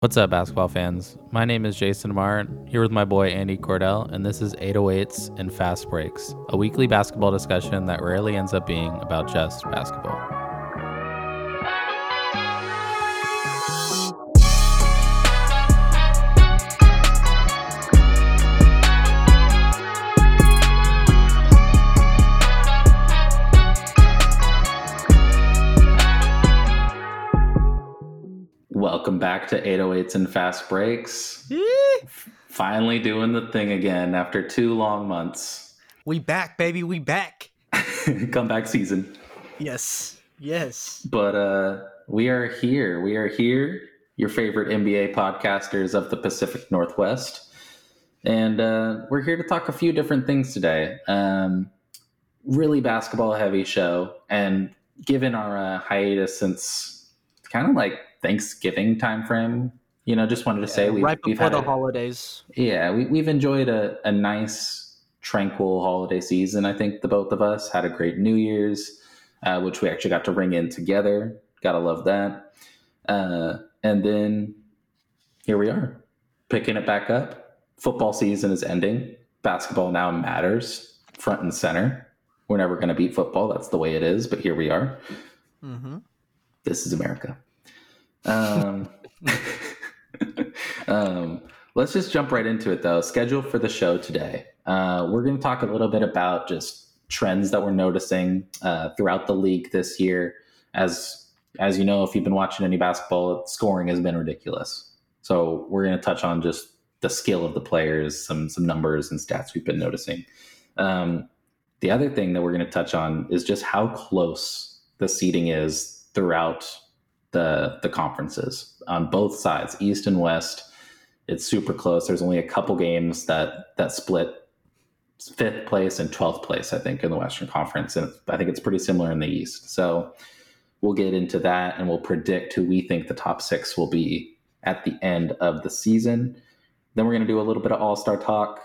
What's up, basketball fans? My name is Jason Marr, here with my boy Andy Cordell, and this is 808s and Fast Breaks, a weekly basketball discussion that rarely ends up being about just basketball. Back to 808s and Fast Breaks. Finally doing the thing again after two long months. We back, baby. We back. Comeback season. Yes. Yes. But uh we are here. We are here, your favorite NBA podcasters of the Pacific Northwest. And uh, we're here to talk a few different things today. Um, really basketball heavy show. And given our uh, hiatus since kind of like Thanksgiving time frame. You know, just wanted to say we've, right before we've had the a, holidays. Yeah, we, we've enjoyed a, a nice, tranquil holiday season. I think the both of us had a great New Year's, uh, which we actually got to ring in together. Gotta love that. Uh, and then here we are, picking it back up. Football season is ending. Basketball now matters front and center. We're never going to beat football. That's the way it is. But here we are. Mm-hmm. This is America. Um, um, let's just jump right into it, though. Schedule for the show today. Uh, we're going to talk a little bit about just trends that we're noticing uh, throughout the league this year. As as you know, if you've been watching any basketball, scoring has been ridiculous. So we're going to touch on just the skill of the players, some some numbers and stats we've been noticing. Um, the other thing that we're going to touch on is just how close the seeding is throughout the the conferences on both sides, East and West. It's super close. There's only a couple games that that split fifth place and twelfth place, I think, in the Western Conference, and I think it's pretty similar in the East. So we'll get into that, and we'll predict who we think the top six will be at the end of the season. Then we're going to do a little bit of All Star talk,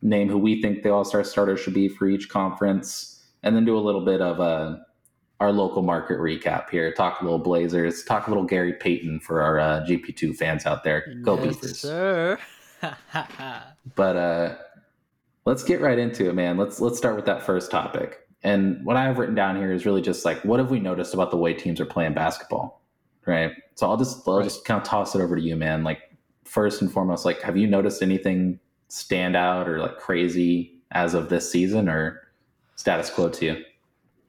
name who we think the All Star starter should be for each conference, and then do a little bit of a our local market recap here. Talk a little Blazers. Talk a little Gary Payton for our uh, GP2 fans out there. Go yes, Beavers, sir. but uh, let's get right into it, man. Let's let's start with that first topic. And what I have written down here is really just like, what have we noticed about the way teams are playing basketball, right? So I'll just I'll right. just kind of toss it over to you, man. Like first and foremost, like, have you noticed anything stand out or like crazy as of this season, or status quo to you?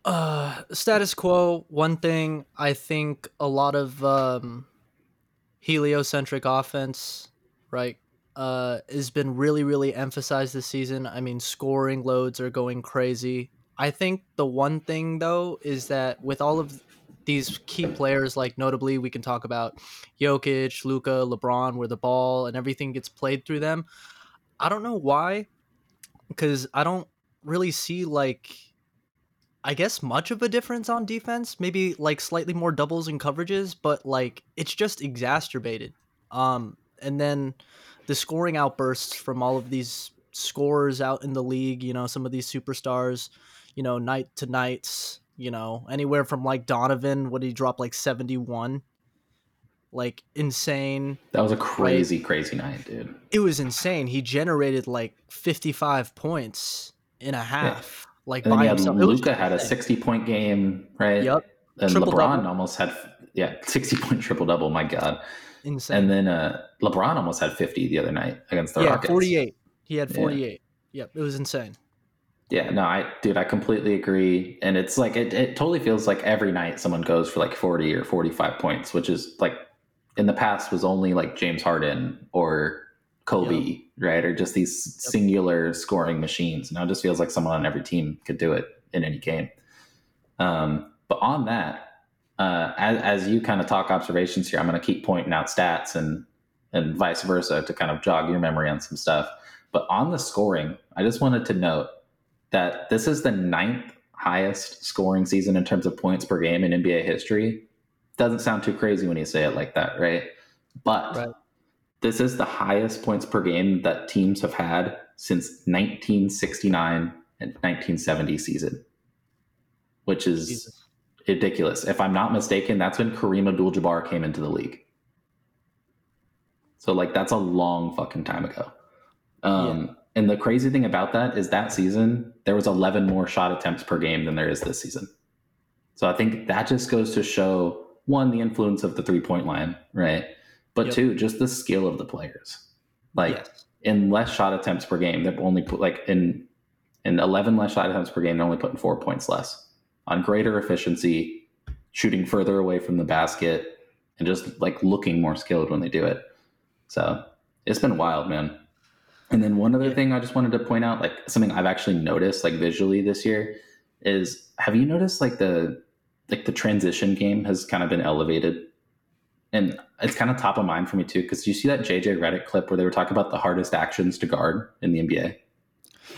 Uh, status quo. One thing I think a lot of um, heliocentric offense, right, uh, has been really, really emphasized this season. I mean, scoring loads are going crazy. I think the one thing though is that with all of these key players, like notably, we can talk about Jokic, Luka, LeBron, where the ball and everything gets played through them. I don't know why, because I don't really see like I guess much of a difference on defense, maybe like slightly more doubles and coverages, but like it's just exacerbated. Um, and then the scoring outbursts from all of these scorers out in the league, you know, some of these superstars, you know, night to nights, you know, anywhere from like Donovan, what did he drop like 71? Like insane. That was a crazy, right? crazy night, dude. It was insane. He generated like 55 points in a half. Yeah like and by himself. Luka had a sixty point game, right? Yep. And triple LeBron double. almost had yeah sixty point triple double. My God, insane. And then uh, LeBron almost had fifty the other night against the yeah, Rockets. forty eight. He had forty eight. Yeah. Yep, it was insane. Yeah, no, I dude, I completely agree. And it's like it, it totally feels like every night someone goes for like 40 or 45 points, which is like in the past was only like James Harden or Kobe, yep. right? Or just these yep. singular scoring machines. Now it just feels like someone on every team could do it in any game. Um, but on that, uh, as, as you kind of talk observations here, I'm going to keep pointing out stats and and vice versa to kind of jog your memory on some stuff. But on the scoring, I just wanted to note that this is the ninth highest scoring season in terms of points per game in NBA history. Doesn't sound too crazy when you say it like that, right? But right. This is the highest points per game that teams have had since 1969 and 1970 season, which is Jesus. ridiculous. If I'm not mistaken, that's when Kareem Abdul-Jabbar came into the league. So like that's a long fucking time ago. Um, yeah. And the crazy thing about that is that season there was 11 more shot attempts per game than there is this season. So I think that just goes to show one the influence of the three point line, right? But yep. two, just the skill of the players. Like yes. in less shot attempts per game, they're only put like in in 11 less shot attempts per game, they're only putting four points less on greater efficiency, shooting further away from the basket, and just like looking more skilled when they do it. So it's been wild, man. And then one other thing I just wanted to point out, like something I've actually noticed, like visually this year, is have you noticed like the like the transition game has kind of been elevated, and it's kind of top of mind for me too because you see that JJ Redick clip where they were talking about the hardest actions to guard in the NBA.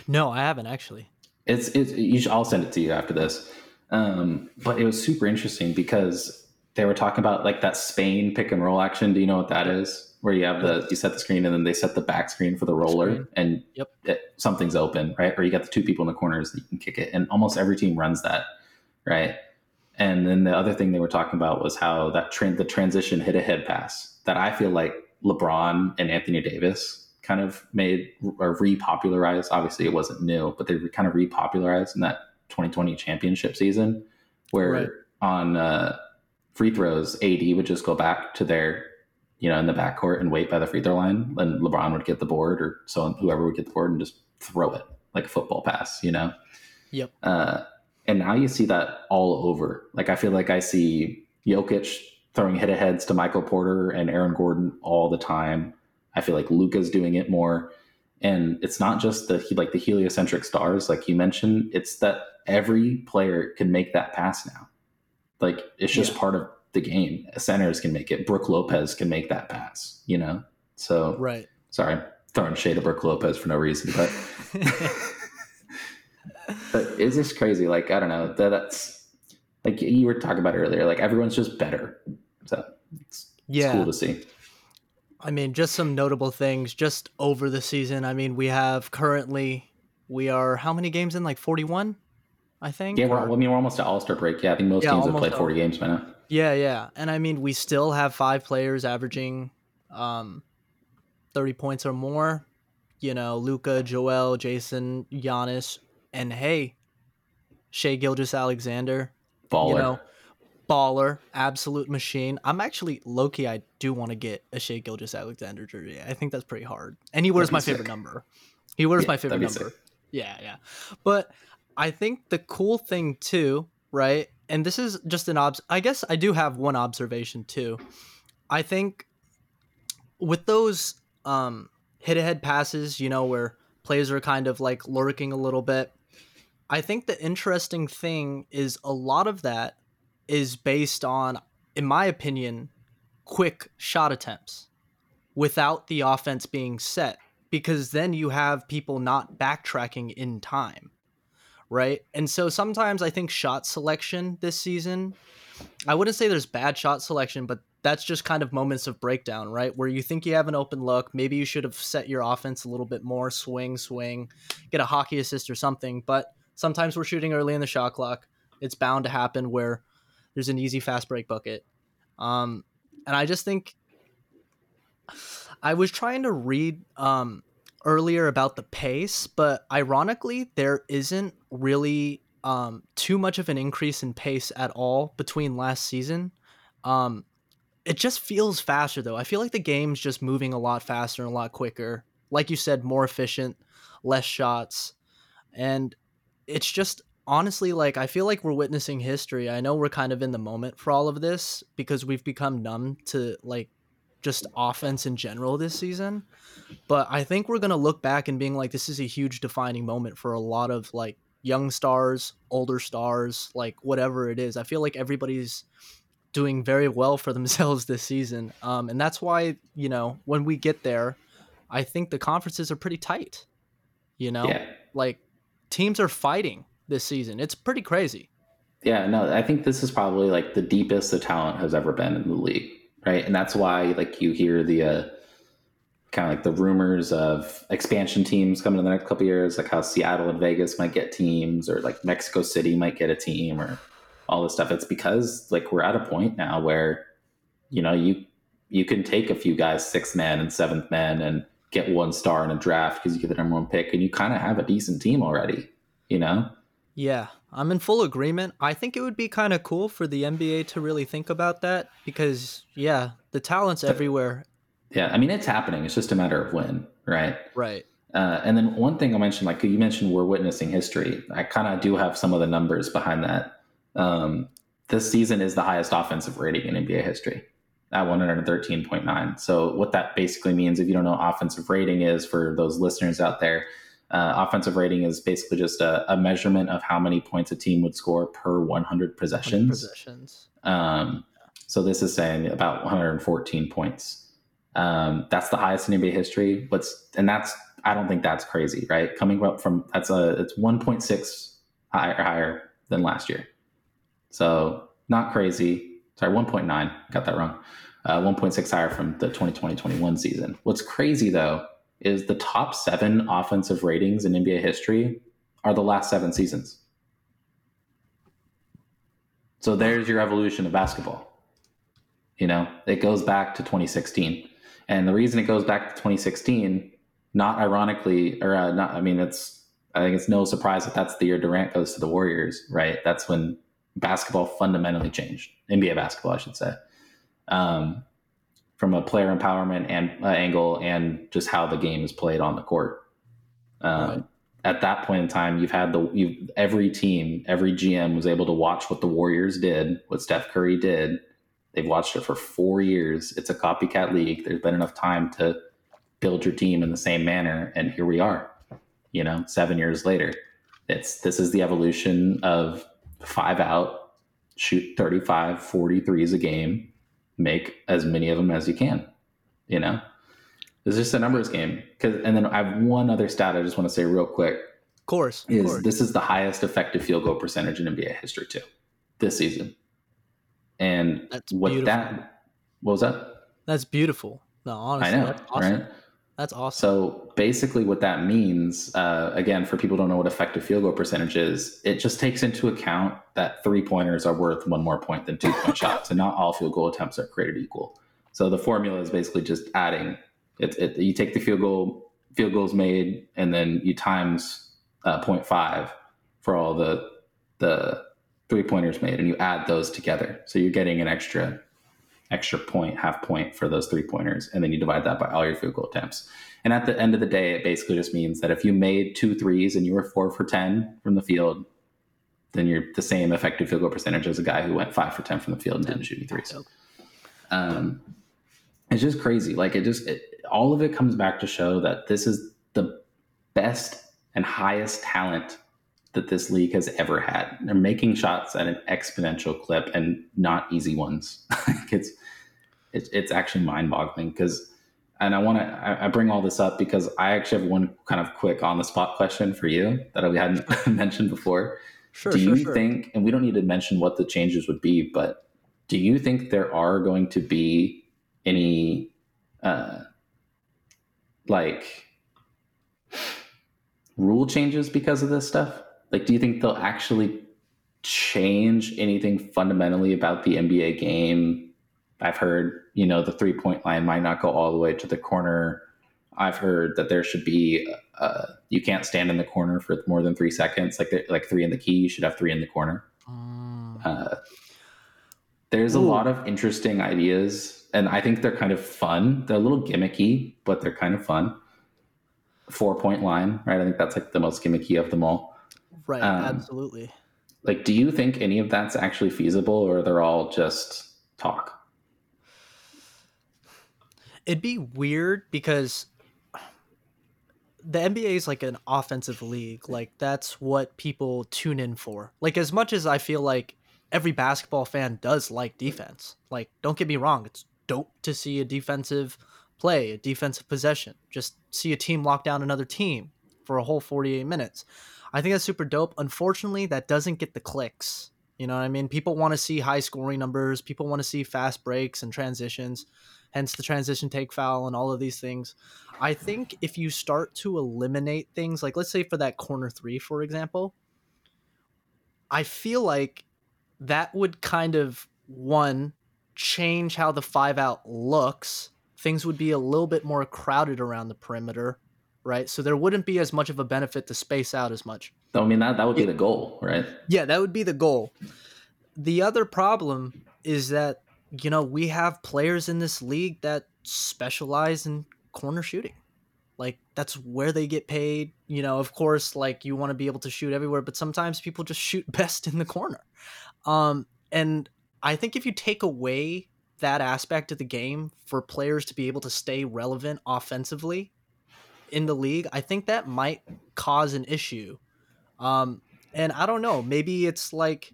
No, I haven't actually. It's it's you should, I'll send it to you after this. Um, but it was super interesting because they were talking about like that Spain pick and roll action. Do you know what that is? where you have the you set the screen and then they set the back screen for the roller screen. and yep. it, something's open, right? Or you got the two people in the corners that you can kick it, and almost every team runs that, right? And then the other thing they were talking about was how that tra- the transition hit ahead pass that I feel like LeBron and Anthony Davis kind of made or repopularized. Obviously, it wasn't new, but they kind of repopularized in that 2020 championship season, where right. on uh, free throws, AD would just go back to their you know, in the backcourt and wait by the free throw line, and LeBron would get the board or so whoever would get the board and just throw it like a football pass, you know? Yep. Uh, and now you see that all over. Like I feel like I see Jokic throwing hit aheads to Michael Porter and Aaron Gordon all the time. I feel like Luka's doing it more. And it's not just the like the heliocentric stars, like you mentioned. It's that every player can make that pass now. Like it's just yeah. part of the game. Centers can make it. Brook Lopez can make that pass, you know? So, right. Sorry, throwing shade at Brook Lopez for no reason, but, but it's just crazy. Like, I don't know. That, that's like you were talking about earlier, like everyone's just better. So, it's, yeah. It's cool to see. I mean, just some notable things just over the season. I mean, we have currently, we are how many games in? Like 41, I think? Yeah, we're, I mean, we're almost to All Star break. Yeah, I think most yeah, teams have played 40 games by now. Yeah, yeah. And I mean, we still have five players averaging um, 30 points or more. You know, Luka, Joel, Jayson, Giannis, and hey, Shai Gilgeous-Alexander, Baller. You know, baller, absolute machine. I'm actually Loki. I do want to get a Shai Gilgeous-Alexander jersey. I think that's pretty hard. And he wears my favorite number. He wears yeah, my favorite number. Sick. Yeah, yeah. But I think the cool thing too, right, and this is just an obs I guess I do have one observation too. I think with those um hit ahead passes, you know, where players are kind of like lurking a little bit, I think the interesting thing is a lot of that is based on, in my opinion, quick shot attempts without the offense being set, because then you have people not backtracking in time right? And so sometimes I think shot selection this season, I wouldn't say there's bad shot selection, but that's just kind of moments of breakdown, right? Where you think you have an open look, maybe you should have set your offense a little bit more, swing, swing, get a hockey assist or something. But sometimes we're shooting early in the shot clock. It's bound to happen where there's an easy fast break bucket. Um, and I just think I was trying to read um, earlier about the pace, but ironically, there isn't really um, too much of an increase in pace at all between last season. Um, it just feels faster though. I feel like the game's just moving a lot faster and a lot quicker. Like you said, more efficient, less shots, and it's just honestly like I feel like we're witnessing history. I know we're kind of in the moment for all of this because we've become numb to like just offense in general this season. But I think we're going to look back and being like, this is a huge defining moment for a lot of like young stars, older stars, like whatever it is. I feel like everybody's doing very well for themselves this season. Um, and that's why, you know, when we get there, I think the conferences are pretty tight. You know, yeah. like teams are fighting this season. It's pretty crazy. Yeah, no, I think this is probably like the deepest the talent has ever been in the league right? And that's why like you hear the uh, kind of like the rumors of expansion teams coming in the next couple years, like how Seattle and Vegas might get teams, or like Mexico City might get a team, or all this stuff. It's because like we're at a point now where you know you you can take a few guys sixth man and seventh man and get one star in a draft because you get the number one pick and you kind of have a decent team already, you know? Yeah, I'm in full agreement. I think it would be kind of cool for the NBA to really think about that because, yeah, the talent's everywhere. Yeah, I mean, it's happening. It's just a matter of when, right? Right. Uh, and then one thing I mentioned, like you mentioned, we're witnessing history. I kind of do have some of the numbers behind that. Um, this season is the highest offensive rating in NBA history at 113.9. So what that basically means, if you don't know offensive rating is for those listeners out there, uh, offensive rating is basically just a, a, measurement of how many points a team would score per 100 possessions. possessions. Um, so this is saying about 114 points. Um, that's the highest in NBA history. What's and that's I don't think that's crazy, right? Coming up from that's a it's 1.6 higher higher than last year. So not crazy. Sorry, 1.9. Got that wrong. Uh, 1.6 higher from the 2020-21 season. What's crazy though is the top seven offensive ratings in NBA history are the last seven seasons. So there's your evolution of basketball. You know, it goes back to 2016. And the reason it goes back to 2016, not ironically, or uh, not, I mean, it's, I think it's no surprise that that's the year Durant goes to the Warriors, right? That's when basketball fundamentally changed, NBA basketball, I should say. Um, from a player empowerment and uh, angle and just how the game is played on the court. Um, right. At that point in time, you've had the you every team, every GM was able to watch what the Warriors did, what Steph Curry did. They've watched it for four years. It's a copycat league. There's been enough time to build your team in the same manner, and here we are. You know, seven years later, it's this is the evolution of five out, shoot 35, 43s a game, make as many of them as you can. You know, it's just a numbers game. Cause, and then I have one other stat I just want to say real quick. Of course. Is course. this is the highest effective field goal percentage in NBA history too, this season. And That's what beautiful. that what was that? That's beautiful. No, honestly, I know, awesome. right? That's awesome. So basically, what that means, uh, again, for people who don't know what effective field goal percentage is, it just takes into account that three pointers are worth one more point than two point shots, and not all field goal attempts are created equal. So the formula is basically just adding. It, it you take the field goal field goals made, and then you times uh, 0.5 for all the the three pointers made, and you add those together. So you're getting an extra extra point, half point for those three pointers, and then you divide that by all your field goal attempts. And at the end of the day, it basically just means that if you made two threes and you were four for 10 from the field, then you're the same effective field goal percentage as a guy who went five for 10 from the field and didn't shoot any threes. Um, it's just crazy. Like it just, it, all of it comes back to show that this is the best and highest talent that this league has ever had. They're making shots at an exponential clip and not easy ones. it's, it's, it's actually mind boggling because, and I want to, I, I, bring all this up because I actually have one kind of quick on the spot question for you that we hadn't mentioned before. Sure, do sure, you sure. think, and we don't need to mention what the changes would be, but do you think there are going to be any, uh, like rule changes because of this stuff? Like, do you think they'll actually change anything fundamentally about the NBA game? I've heard, you know, the three point line might not go all the way to the corner. I've heard that there should be, uh, you can't stand in the corner for more than three seconds. Like, like three in the key, you should have three in the corner. Mm. Uh, there's Ooh. a lot of interesting ideas, and I think they're kind of fun. They're a little gimmicky, but they're kind of fun. Four point line, right? I think that's like the most gimmicky of them all. Right, um, absolutely. Like, do you think any of that's actually feasible, or they're all just talk? It'd be weird because the NBA is like an offensive league. Like that's what people tune in for. Like as much as I feel like every basketball fan does like defense. Like don't get me wrong, it's dope to see a defensive play, a defensive possession. Just see a team lock down another team for a whole 48 minutes. I think that's super dope. Unfortunately, that doesn't get the clicks. You know what I mean? People want to see high scoring numbers. People want to see fast breaks and transitions, hence the transition take foul and all of these things. I think if you start to eliminate things, like let's say for that corner three, for example, I feel like that would kind of one change how the five out looks. Things would be a little bit more crowded around the perimeter, right? So there wouldn't be as much of a benefit to space out as much. I mean that that would be the goal, right? Yeah, that would be the goal. The other problem is that you know we have players in this league that specialize in corner shooting. Like that's where they get paid. You know, of course, like you want to be able to shoot everywhere, but sometimes people just shoot best in the corner. Um, and I think if you take away that aspect of the game for players to be able to stay relevant offensively in the league, I think that might cause an issue. Um, and I don't know, maybe it's like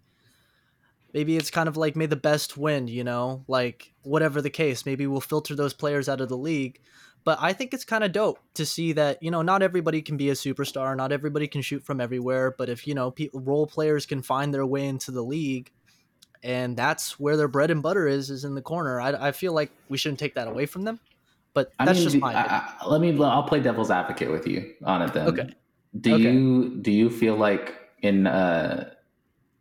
maybe it's kind of like may the best win, you know, like whatever the case, maybe we'll filter those players out of the league. But I think it's kind of dope to see that, you know, not everybody can be a superstar, not everybody can shoot from everywhere, but if, you know, people, role players can find their way into the league, and that's where their bread and butter is is in the corner. I, I feel like we shouldn't take that away from them, but that's I mean, just my. I, I, let me. I'll play devil's advocate with you on it then. Okay. Do okay. you do you feel like in uh,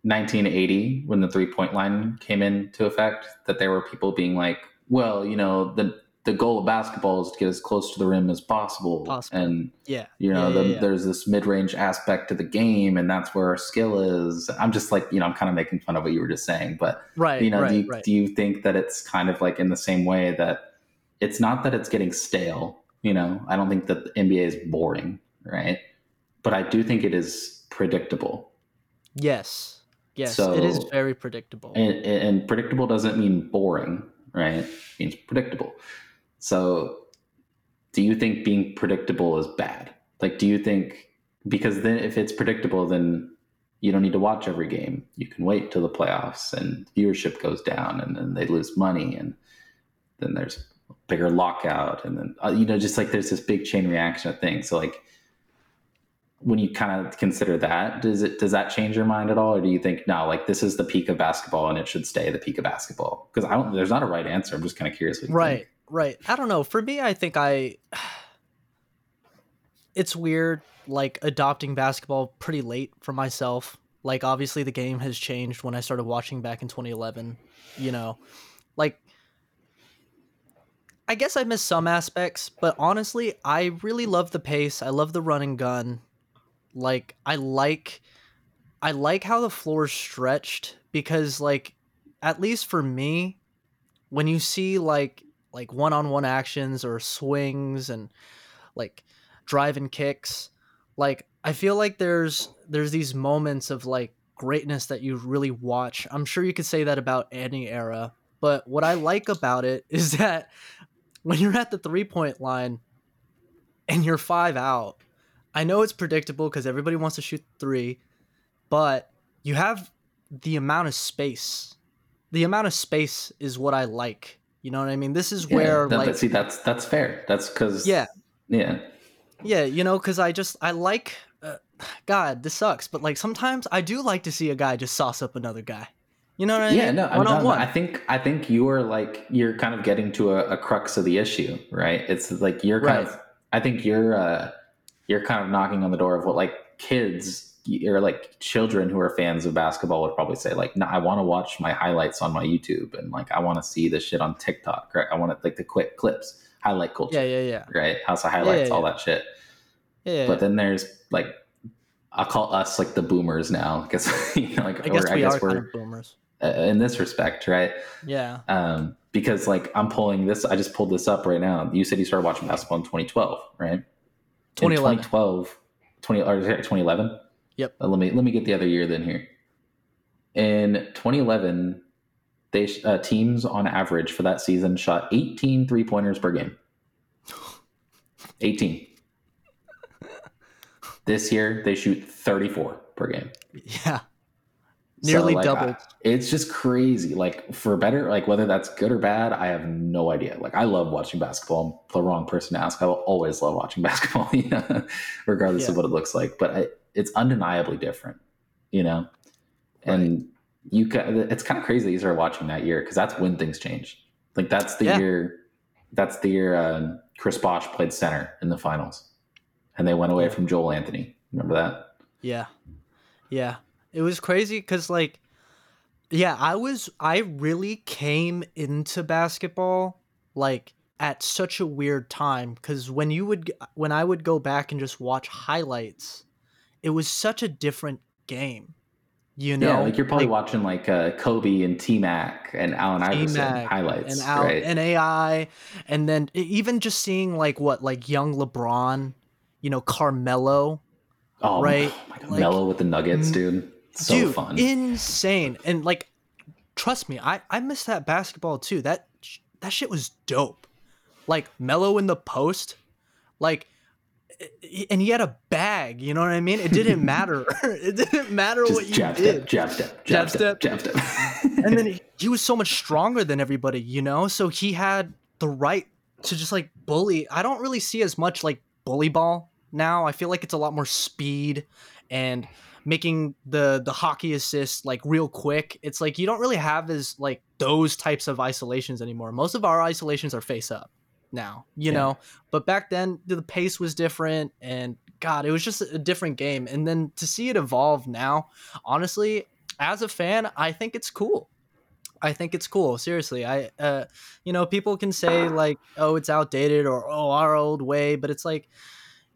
1980 when the three point line came into effect that there were people being like, well, you know, the the goal of basketball is to get as close to the rim as possible. possible. And yeah, you know, yeah, the, yeah, yeah. there's this mid range aspect to the game, and that's where our skill is. I'm just like, you know, I'm kind of making fun of what you were just saying, but right, you know, right, do you, right. do you think that it's kind of like in the same way that it's not that it's getting stale? You know, I don't think that the NBA is boring, right? But I do think it is predictable. Yes. Yes, so, it is very predictable. And, and predictable doesn't mean boring, right? It means predictable. So, do you think being predictable is bad? Like, do you think because then if it's predictable, then you don't need to watch every game. You can wait till the playoffs and viewership goes down, and then they lose money, and then there's bigger lockout, and then uh, you know, just like there's this big chain reaction of things. So, like, when you kind of consider that, does it does that change your mind at all, or do you think no, like this is the peak of basketball and it should stay the peak of basketball? Because I don't, there's not a right answer. I'm just kind of curious. right. Think. Right. I don't know. For me, I think I. It's weird, like adopting basketball pretty late for myself. Like, obviously, the game has changed when I started watching back in 2011. You know, like, I guess I miss some aspects, but honestly, I really love the pace. I love the running gun. Like, I like. I like how the floor stretched because, like, at least for me, when you see like like one-on-one actions or swings and like driving kicks like i feel like there's there's these moments of like greatness that you really watch i'm sure you could say that about any era but what i like about it is that when you're at the three point line and you're five out i know it's predictable because everybody wants to shoot three but you have the amount of space the amount of space is what i like you know what I mean? This is yeah, where that, like see that's that's fair. That's because yeah, yeah, yeah. You know, because I just I like. Uh, God, this sucks, but like sometimes I do like to see a guy just sauce up another guy. You know what I yeah, mean? Yeah, no, one on one. I think I think you're like you're kind of getting to a, a crux of the issue, right? It's like you're kind right. of. I think you're uh, you're kind of knocking on the door of what like kids or like children who are fans of basketball would probably say like no i want to watch my highlights on my youtube and like i want to see this shit on tiktok right? I want to like the quick clips highlight culture yeah yeah yeah. right? House of highlights yeah, yeah, all that shit. Yeah but then there's like i'll call us like the boomers now because you know like i guess, or, we I guess are we're kind of boomers. uh, in this respect right? Yeah. Um because like i'm pulling this i just pulled this up right now. You said you started watching basketball in 2012 right 2011 2012 20 or 2011 Yep. Uh, let me let me get the other year then here. In 2011, they uh, teams on average for that season shot 18 three pointers per game. 18. this year they shoot 34 per game. Yeah. Nearly so, like, doubled. I, it's just crazy. Like for better, like whether that's good or bad, I have no idea. Like I love watching basketball. I'm the wrong person to ask. I will always love watching basketball, you know, regardless yeah. of what it looks like. But I, it's undeniably different, you know. Right. And you can, it's kind of crazy that you started watching that year because that's when things changed. Like that's the yeah. year, that's the year um, Chris Bosh played center in the finals, and they went away from Joel Anthony. Remember that? Yeah, yeah. It was crazy because like Yeah, I was I really came into basketball like at such a weird time cuz when you would when I would go back and just watch highlights, it was such a different game. You know, yeah, like you're probably like, watching like uh, Kobe and T Mac and Allen Iverson T-Mac highlights, and Al- right? and AI, and then even just seeing like what like young LeBron, you know, Carmelo, oh, right? Oh like, Melo with the Nuggets, dude. So dude, fun, insane, and like, trust me, I I miss that basketball too. That that shit was dope. Like Melo in the post, like and he had a bag. You know what I mean? It didn't matter. it didn't matter Just what you jab did. Step, jab step, jab, step, jab step. and then he, he was so much stronger than everybody, you know. So he had the right to just like bully. I don't really see as much like bully ball now. I feel like it's a lot more speed and making the the hockey assist like real quick. It's like you don't really have as like those types of isolations anymore. Most of our isolations are face up now, you yeah. know. But back then the pace was different and god, it was just a different game. And then to see it evolve now, honestly, as a fan, I think it's cool. I think it's cool. Seriously, I, uh, you know, people can say like, "Oh, it's outdated" or "Oh, our old way," but it's like,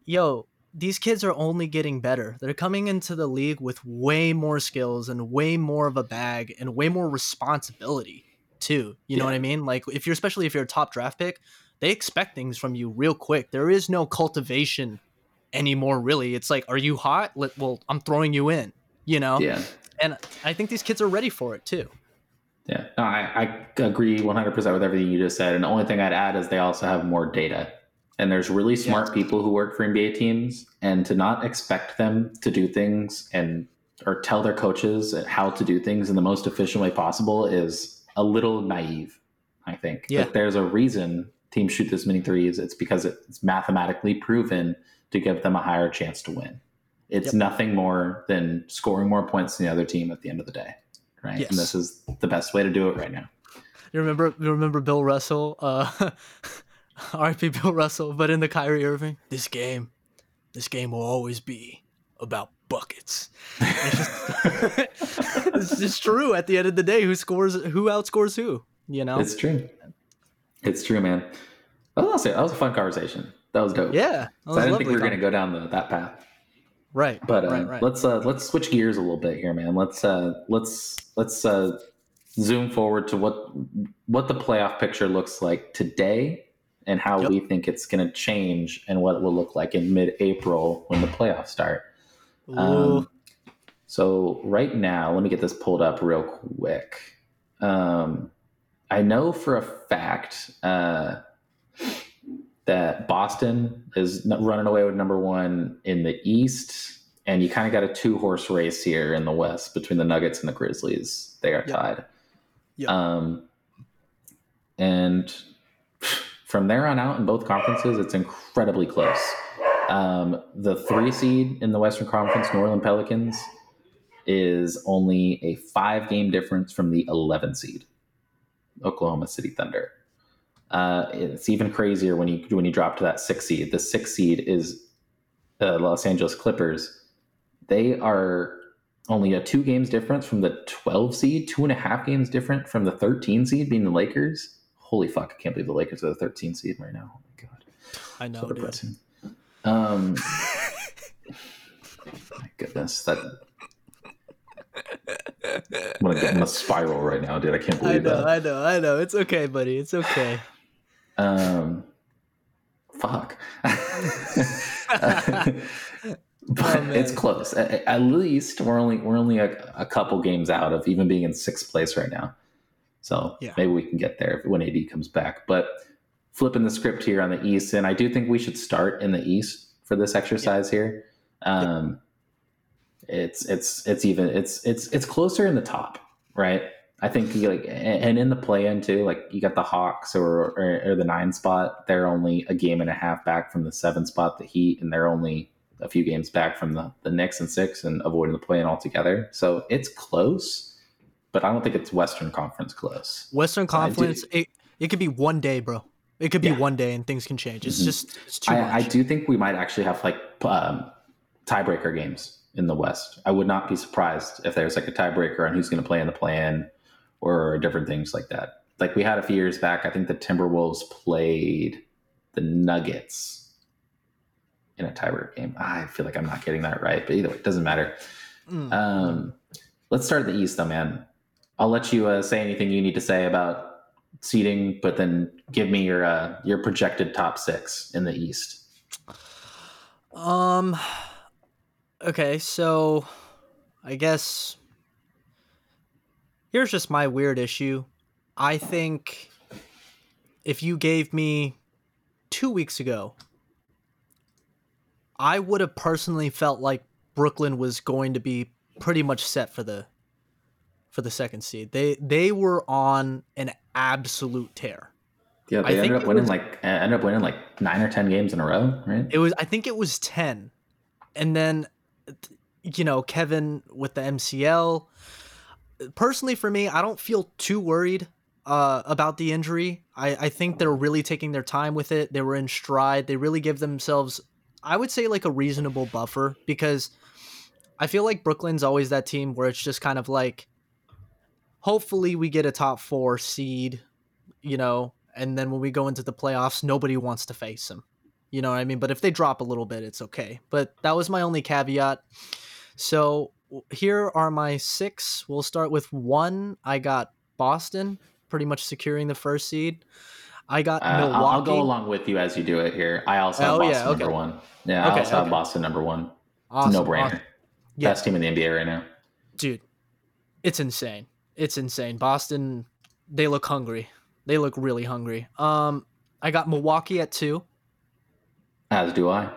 yo, these kids are only getting better. They're coming into the league with way more skills and way more of a bag and way more responsibility too. You yeah. know what I mean? Like if you're especially if you're a top draft pick, they expect things from you real quick. There is no cultivation anymore, really. It's like, are you hot? Well, I'm throwing you in, you know? Yeah. And I think these kids are ready for it too. Yeah, no, I, I agree 100% with everything you just said. And the only thing I'd add is they also have more data. And there's really smart yeah. people who work for NBA teams. And to not expect them to do things and or tell their coaches how to do things in the most efficient way possible is a little naive, I think. Yeah. But there's a reason teams shoot this many threes. It's because it's mathematically proven to give them a higher chance to win. It's yep. nothing more than scoring more points than the other team at the end of the day, right? Yes. And this is the best way to do it right now. You remember? You remember Bill Russell? Uh, R.I.P. Bill Russell. But in the Kyrie Irving, this game, this game will always be about buckets. It's just, it's true. At the end of the day, who scores? Who outscores who? You know, it's true. It's true, man. Well, I'll say that was a fun conversation. That was dope. Yeah, was so I didn't think we were going to go down the, that path. Right. But uh, right, right. let's uh, let's switch gears a little bit here, man. Let's uh, let's let's uh, zoom forward to what what the playoff picture looks like today and how yep. we think it's going to change and what it will look like in mid-April when the playoffs start. Um, so right now, let me get this pulled up real quick. Um, I know for a fact uh, that Boston is running away with number one in the East, and you kind of got a two horse race here in the West between the Nuggets and the Grizzlies. They are yep. tied. Yep. Um, and from there on out in both conferences, it's incredibly close. Um, the three seed in the Western Conference, New Orleans Pelicans, is only a five game difference from the 11 seed. Oklahoma City Thunder. Uh, it's even crazier when you when you drop to that six seed. The six seed is the Los Angeles Clippers. They are only a two games difference from the 12 seed, two and a half games different from the 13 seed being the Lakers. Holy fuck, I can't believe the Lakers are the 13 seed right now. Oh my god. I know. So depressing. Um my goodness, that I'm gonna get in a spiral right now, dude. I can't believe I know, that. I know, I know. It's okay, buddy. It's okay. Um, fuck. but oh, it's close. At, at, least we're only we're only a, a, couple games out of even being in sixth place right now. So yeah. maybe we can get there when AD comes back. But flipping the script here on the East, and I do think we should start in the East for this exercise here. Um, it's it's it's even it's it's it's closer in the top, right? I think like and in the play-in too, like you got the Hawks or, or, or the nine spot. They're only a game and a half back from the seven spot, the Heat, and they're only a few games back from the the Knicks and six and avoiding the play-in altogether. So it's close, but I don't think it's Western Conference close. Western Conference, it, it could be one day, bro. It could be yeah. one day and things can change. It's mm-hmm. just it's too I, much. I do think we might actually have like um, tiebreaker games in the West. I would not be surprised if there's like a tiebreaker on who's going to play in the play-in or different things like that. Like we had a few years back, I think the Timberwolves played the Nuggets in a tiebreaker game. I feel like I'm not getting that right, but either way, it doesn't matter. Mm. Um, let's start at the East, though, man. I'll let you uh, say anything you need to say about seeding, but then give me your uh, your projected top six in the East. Um. Okay, so I guess here's just my weird issue. I think if you gave me two weeks ago, I would have personally felt like Brooklyn was going to be pretty much set for the for the second seed. They they were on an absolute tear. Yeah, they I ended up winning was, like ended up winning like nine or ten games in a row, right? It was I think it was ten, and then you know Kevin with the MCL. Personally, for me, I don't feel too worried uh, about the injury. I, I think they're really taking their time with it. They were in stride. They really give themselves, I would say, like a reasonable buffer because I feel like Brooklyn's always that team where it's just kind of like, hopefully we get a top four seed, you know, and then when we go into the playoffs, nobody wants to face them. You know what I mean? But if they drop a little bit, it's okay. But that was my only caveat. So here are my six. We'll start with one. I got Boston pretty much securing the first seed. I got uh, Milwaukee. I'll go along with you as you do it here. I also have oh, Boston yeah, okay. number one. Yeah, I also okay. have Boston number one. Awesome. No brainer. Awesome. Yeah. Best team in the NBA right now. Dude, it's insane. It's insane. Boston, they look hungry. They look really hungry. Um, I got Milwaukee at two. As do I.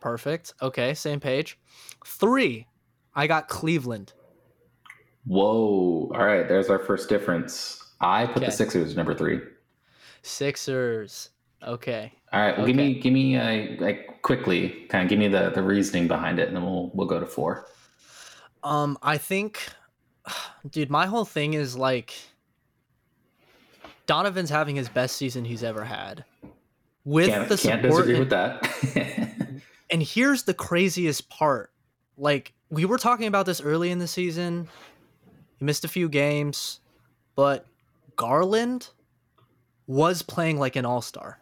Perfect. Okay, same page. Three, I got Cleveland. Whoa. All right, there's our first difference. I put okay. the Sixers number three. Sixers. Okay. All right. Well, okay. give me give me uh, like quickly, kind of give me the the reasoning behind it, and then we'll we'll go to four. Um, I think, dude, my whole thing is like, Donovan's having his best season he's ever had. With can't, the support, can't disagree and, with that. and here's the craziest part: like we were talking about this early in the season. He missed a few games but Garland was playing like an all star.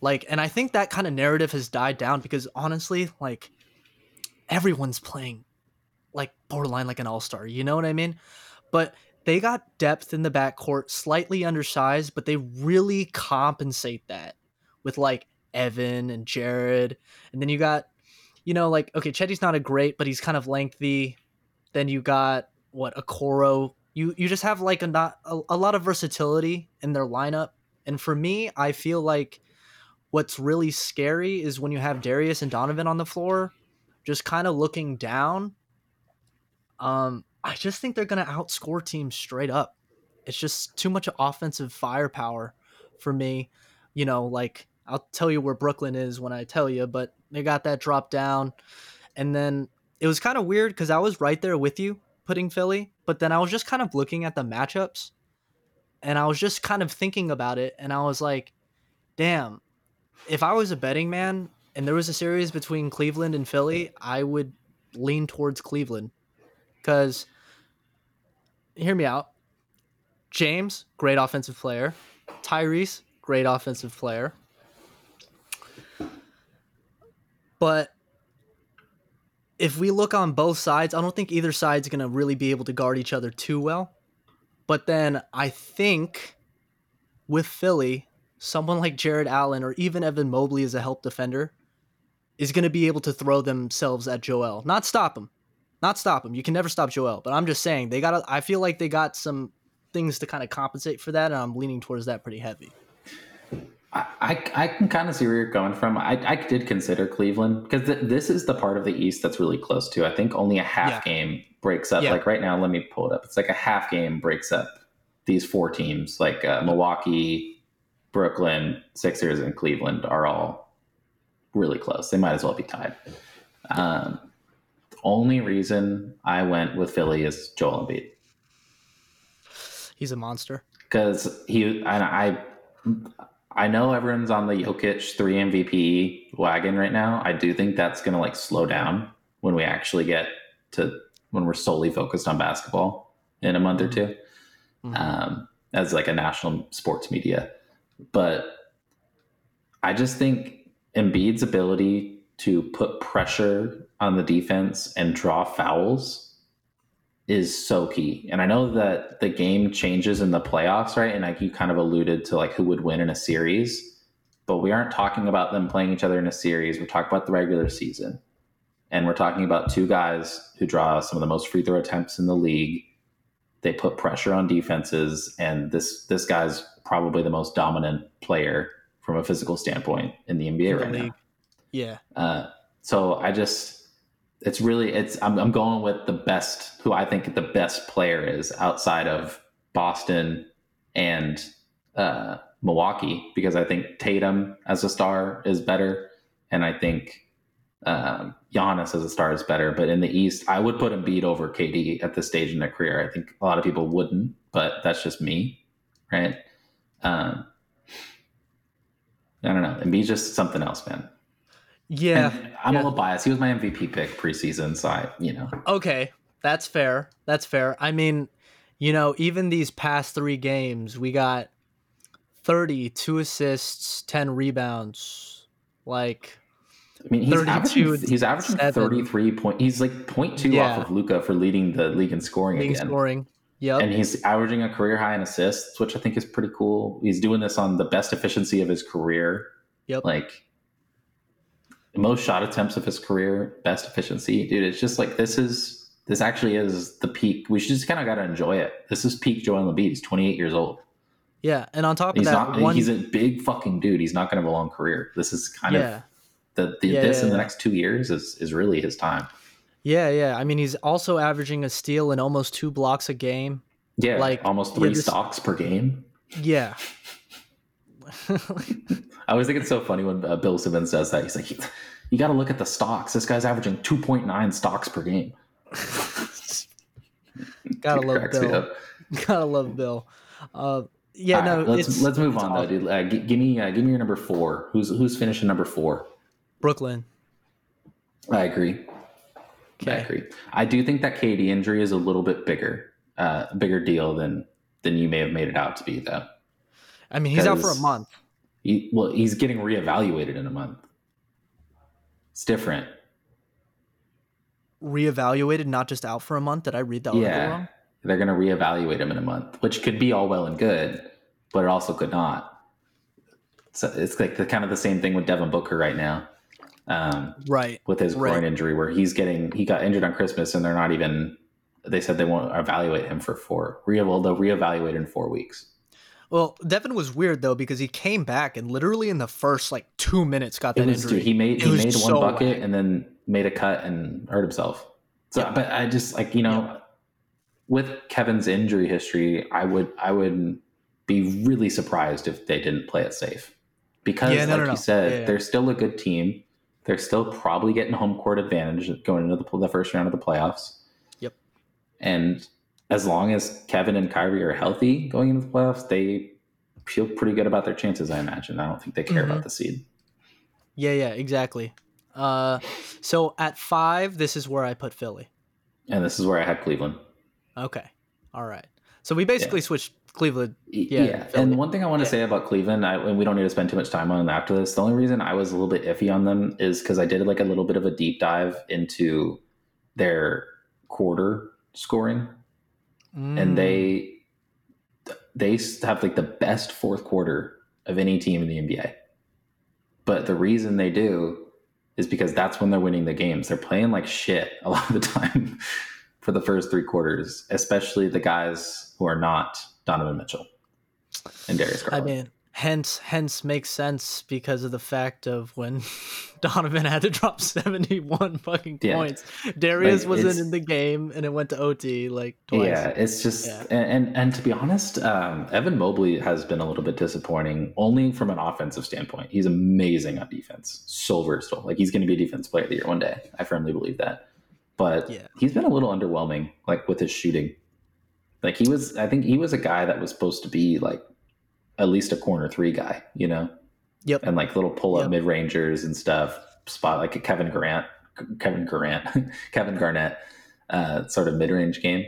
Like, and I think that kind of narrative has died down because honestly, like, everyone's playing like borderline like an all star. You know what I mean? But they got depth in the backcourt, slightly undersized, but they really compensate that with like Evan and Jarrett. And then you got, you know, like, okay, Chetty's not a great, but he's kind of lengthy. Then you got what, Okoro you you just have like a not a, a lot of versatility in their lineup. And for me, I feel like what's really scary is when you have Darius and Donovan on the floor, just kind of looking down. Um, I just think they're gonna outscore teams straight up. It's just too much offensive firepower for me. You know, like I'll tell you where Brooklyn is when I tell you, but they got that drop down. And then it was kind of weird because I was right there with you putting Philly, but then I was just kind of looking at the matchups and I was just kind of thinking about it and I was like, damn, if I was a betting man and there was a series between Cleveland and Philly, I would lean towards Cleveland. Cuz hear me out. James, great offensive player. Tyrese, great offensive player. But if we look on both sides, I don't think either side's going to really be able to guard each other too well. But then I think with Philly, someone like Jarrett Allen or even Evan Mobley as a help defender is going to be able to throw themselves at Joel. Not stop him. Not stop him. You can never stop Joel, but I'm just saying they got I feel like they got some things to kind of compensate for that and I'm leaning towards that pretty heavy. I, I can kind of see where you're going from. I, I did consider Cleveland because th- this is the part of the East that's really close to. I think only a half yeah. game breaks up. Yeah. Like right now, let me pull it up. It's like a half game breaks up these four teams. Like uh, Milwaukee, Brooklyn, Sixers, and Cleveland are all really close. They might as well be tied. Um, only reason I went with Philly is Joel Embiid. He's a monster. Because he, I, I I know everyone's on the Jokic three MVP wagon right now. I do think that's going to like slow down when we actually get to when we're solely focused on basketball in a month or two Mhm. um, as like a national sports media. But I just think Embiid's ability to put pressure on the defense and draw fouls is so key. And I know that the game changes in the playoffs, right? And like you kind of alluded to like who would win in a series, but we aren't talking about them playing each other in a series. We're talking about the regular season. And we're talking about two guys who draw some of the most free throw attempts in the league. They put pressure on defenses, and this this guy's probably the most dominant player from a physical standpoint in the NBA In the right now. Yeah. Uh, so I just, it's really, it's, I'm, I'm going with the best, who I think the best player is outside of Boston and uh, Milwaukee, because I think Tatum as a star is better. And I think um, Giannis as a star is better. But in the East, I would put Embiid over KD at this stage in their career. I think a lot of people wouldn't, but that's just me. Right. Um, I don't know. Embiid's just something else, man. Yeah. And I'm yeah. a little biased. He was my MVP pick preseason, so I, you know, Okay, that's fair. That's fair. I mean, you know, even these past three games, we got 30, two assists, 10 rebounds. Like, I mean, he's 32 averaging he's averaging seven. 33 point. He's like 0.2 Yeah. off of Luka for leading the league in scoring leading again. scoring. Yep. And he's averaging a career high in assists, which I think is pretty cool. He's doing this on the best efficiency of his career. Yep. Like most shot attempts of his career, best efficiency. Dude, it's just like this is this actually is the peak. We should just kind of got to enjoy it. This is peak Joel Embiid. He's 28 years old. yeah. And on top of He's that, not. one, He's a big fucking dude. He's not going to have a long career. This is kind yeah. of the, the Yeah, this yeah, in the next two years is is really his time. Yeah, yeah. I mean, he's also averaging a steal and almost two blocks a game. Yeah, Like, almost three this- stocks per game. Yeah. I always think it's so funny when uh, Bill Simmons says that. He's like, you got to look at the stocks. This guy's averaging 2.9 stocks per game. Gotta love Bill. Gotta love Bill. Uh, yeah, All no, right, let's let's move on though, dude. Uh, g- give me uh, give me your number four. Who's who's finishing number four? Brooklyn. I agree. I agree. I do think that KD injury is a little bit bigger, uh, bigger deal than than you may have made it out to be, though. I mean, he's out for a month. He, well, he's getting reevaluated in a month. It's different. Reevaluated, not just out for a month. Did I read that yeah, wrong? they're going to reevaluate him in a month, which could be all well and good, but it also could not. So it's like the kind of the same thing with Devin Booker right now, um, Right. with his Right. groin injury, where he's getting he got injured on Christmas, and they're not even. They said they won't evaluate him for four. Re- well, they'll reevaluate in four weeks. Well, Devin was weird though because he came back and literally in the first like two minutes got that was, injury. dude, he made It he made one bucket whack. and then made a cut and hurt himself. So, Yeah. but I just like you know, with Kevin's injury history, I would I would be really surprised if they didn't play it safe because, Yeah, no, like no, you no. said, Yeah, yeah. they're still a good team. They're still probably getting home court advantage going into the, the first round of the playoffs. Yep. And as long as Kevin and Kyrie are healthy going into the playoffs, they feel pretty good about their chances. I imagine. I don't think they care Mhm. about the seed. yeah, yeah, exactly. Uh, so at five, this is where I put Philly. And this is where I had Cleveland. Okay. All right. So we basically switched Cleveland. Yeah, Yeah, and one thing I want to Yeah. say about Cleveland, I, and we don't need to spend too much time on it after this. The only reason I was a little bit iffy on them is because I did like a little bit of a deep dive into their quarter scoring, Mm. and they they have like the best fourth quarter of any team in the NBA. But the reason they do is because that's when they're winning the games. They're playing like shit a lot of the time for the first three quarters, especially the guys who are not Donovan Mitchell and Darius I Garland. mean, hence, hence makes sense because of the fact of when Donovan had to drop seventy-one fucking Yeah. points. Darius Like, wasn't in the game, and it went to OT like twice. yeah, it's just Yeah. and, and and to be honest, um, Evan Mobley has been a little bit disappointing, only from an offensive standpoint. He's amazing on defense, so versatile. Like he's going to be a defense player of the year one day. I firmly believe that. But Yeah. he's been a little underwhelming, like with his shooting. Like he was, I think he was a guy that was supposed to be like at least a corner three guy, you know, Yep. and like little pull up Yep. mid rangers and stuff. Spot like a Kevin Grant Kevin Garnett, Kevin Garnett, uh, sort of mid range game,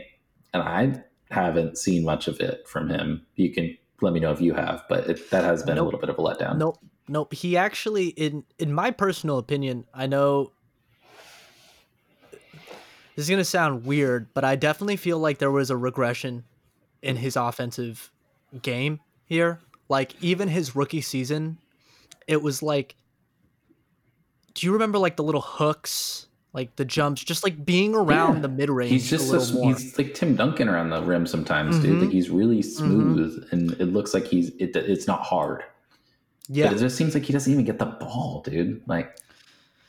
and I haven't seen much of it from him. You can let me know if you have, but it, that has been nope. a little bit of a letdown. Nope, nope. He actually, in in my personal opinion, I know this is gonna sound weird, but I definitely feel like there was a regression in his offensive game here. Like even his rookie season, it was like do you remember like the little hooks, like the jumps, just like being around yeah. the mid range? He's just a, he's like Tim Duncan around the rim sometimes, mm-hmm. dude. Like he's really mm-hmm. smooth, mm-hmm. and it looks like he's it, it's not hard. Yeah, but it just seems like he doesn't even get the ball, dude. Like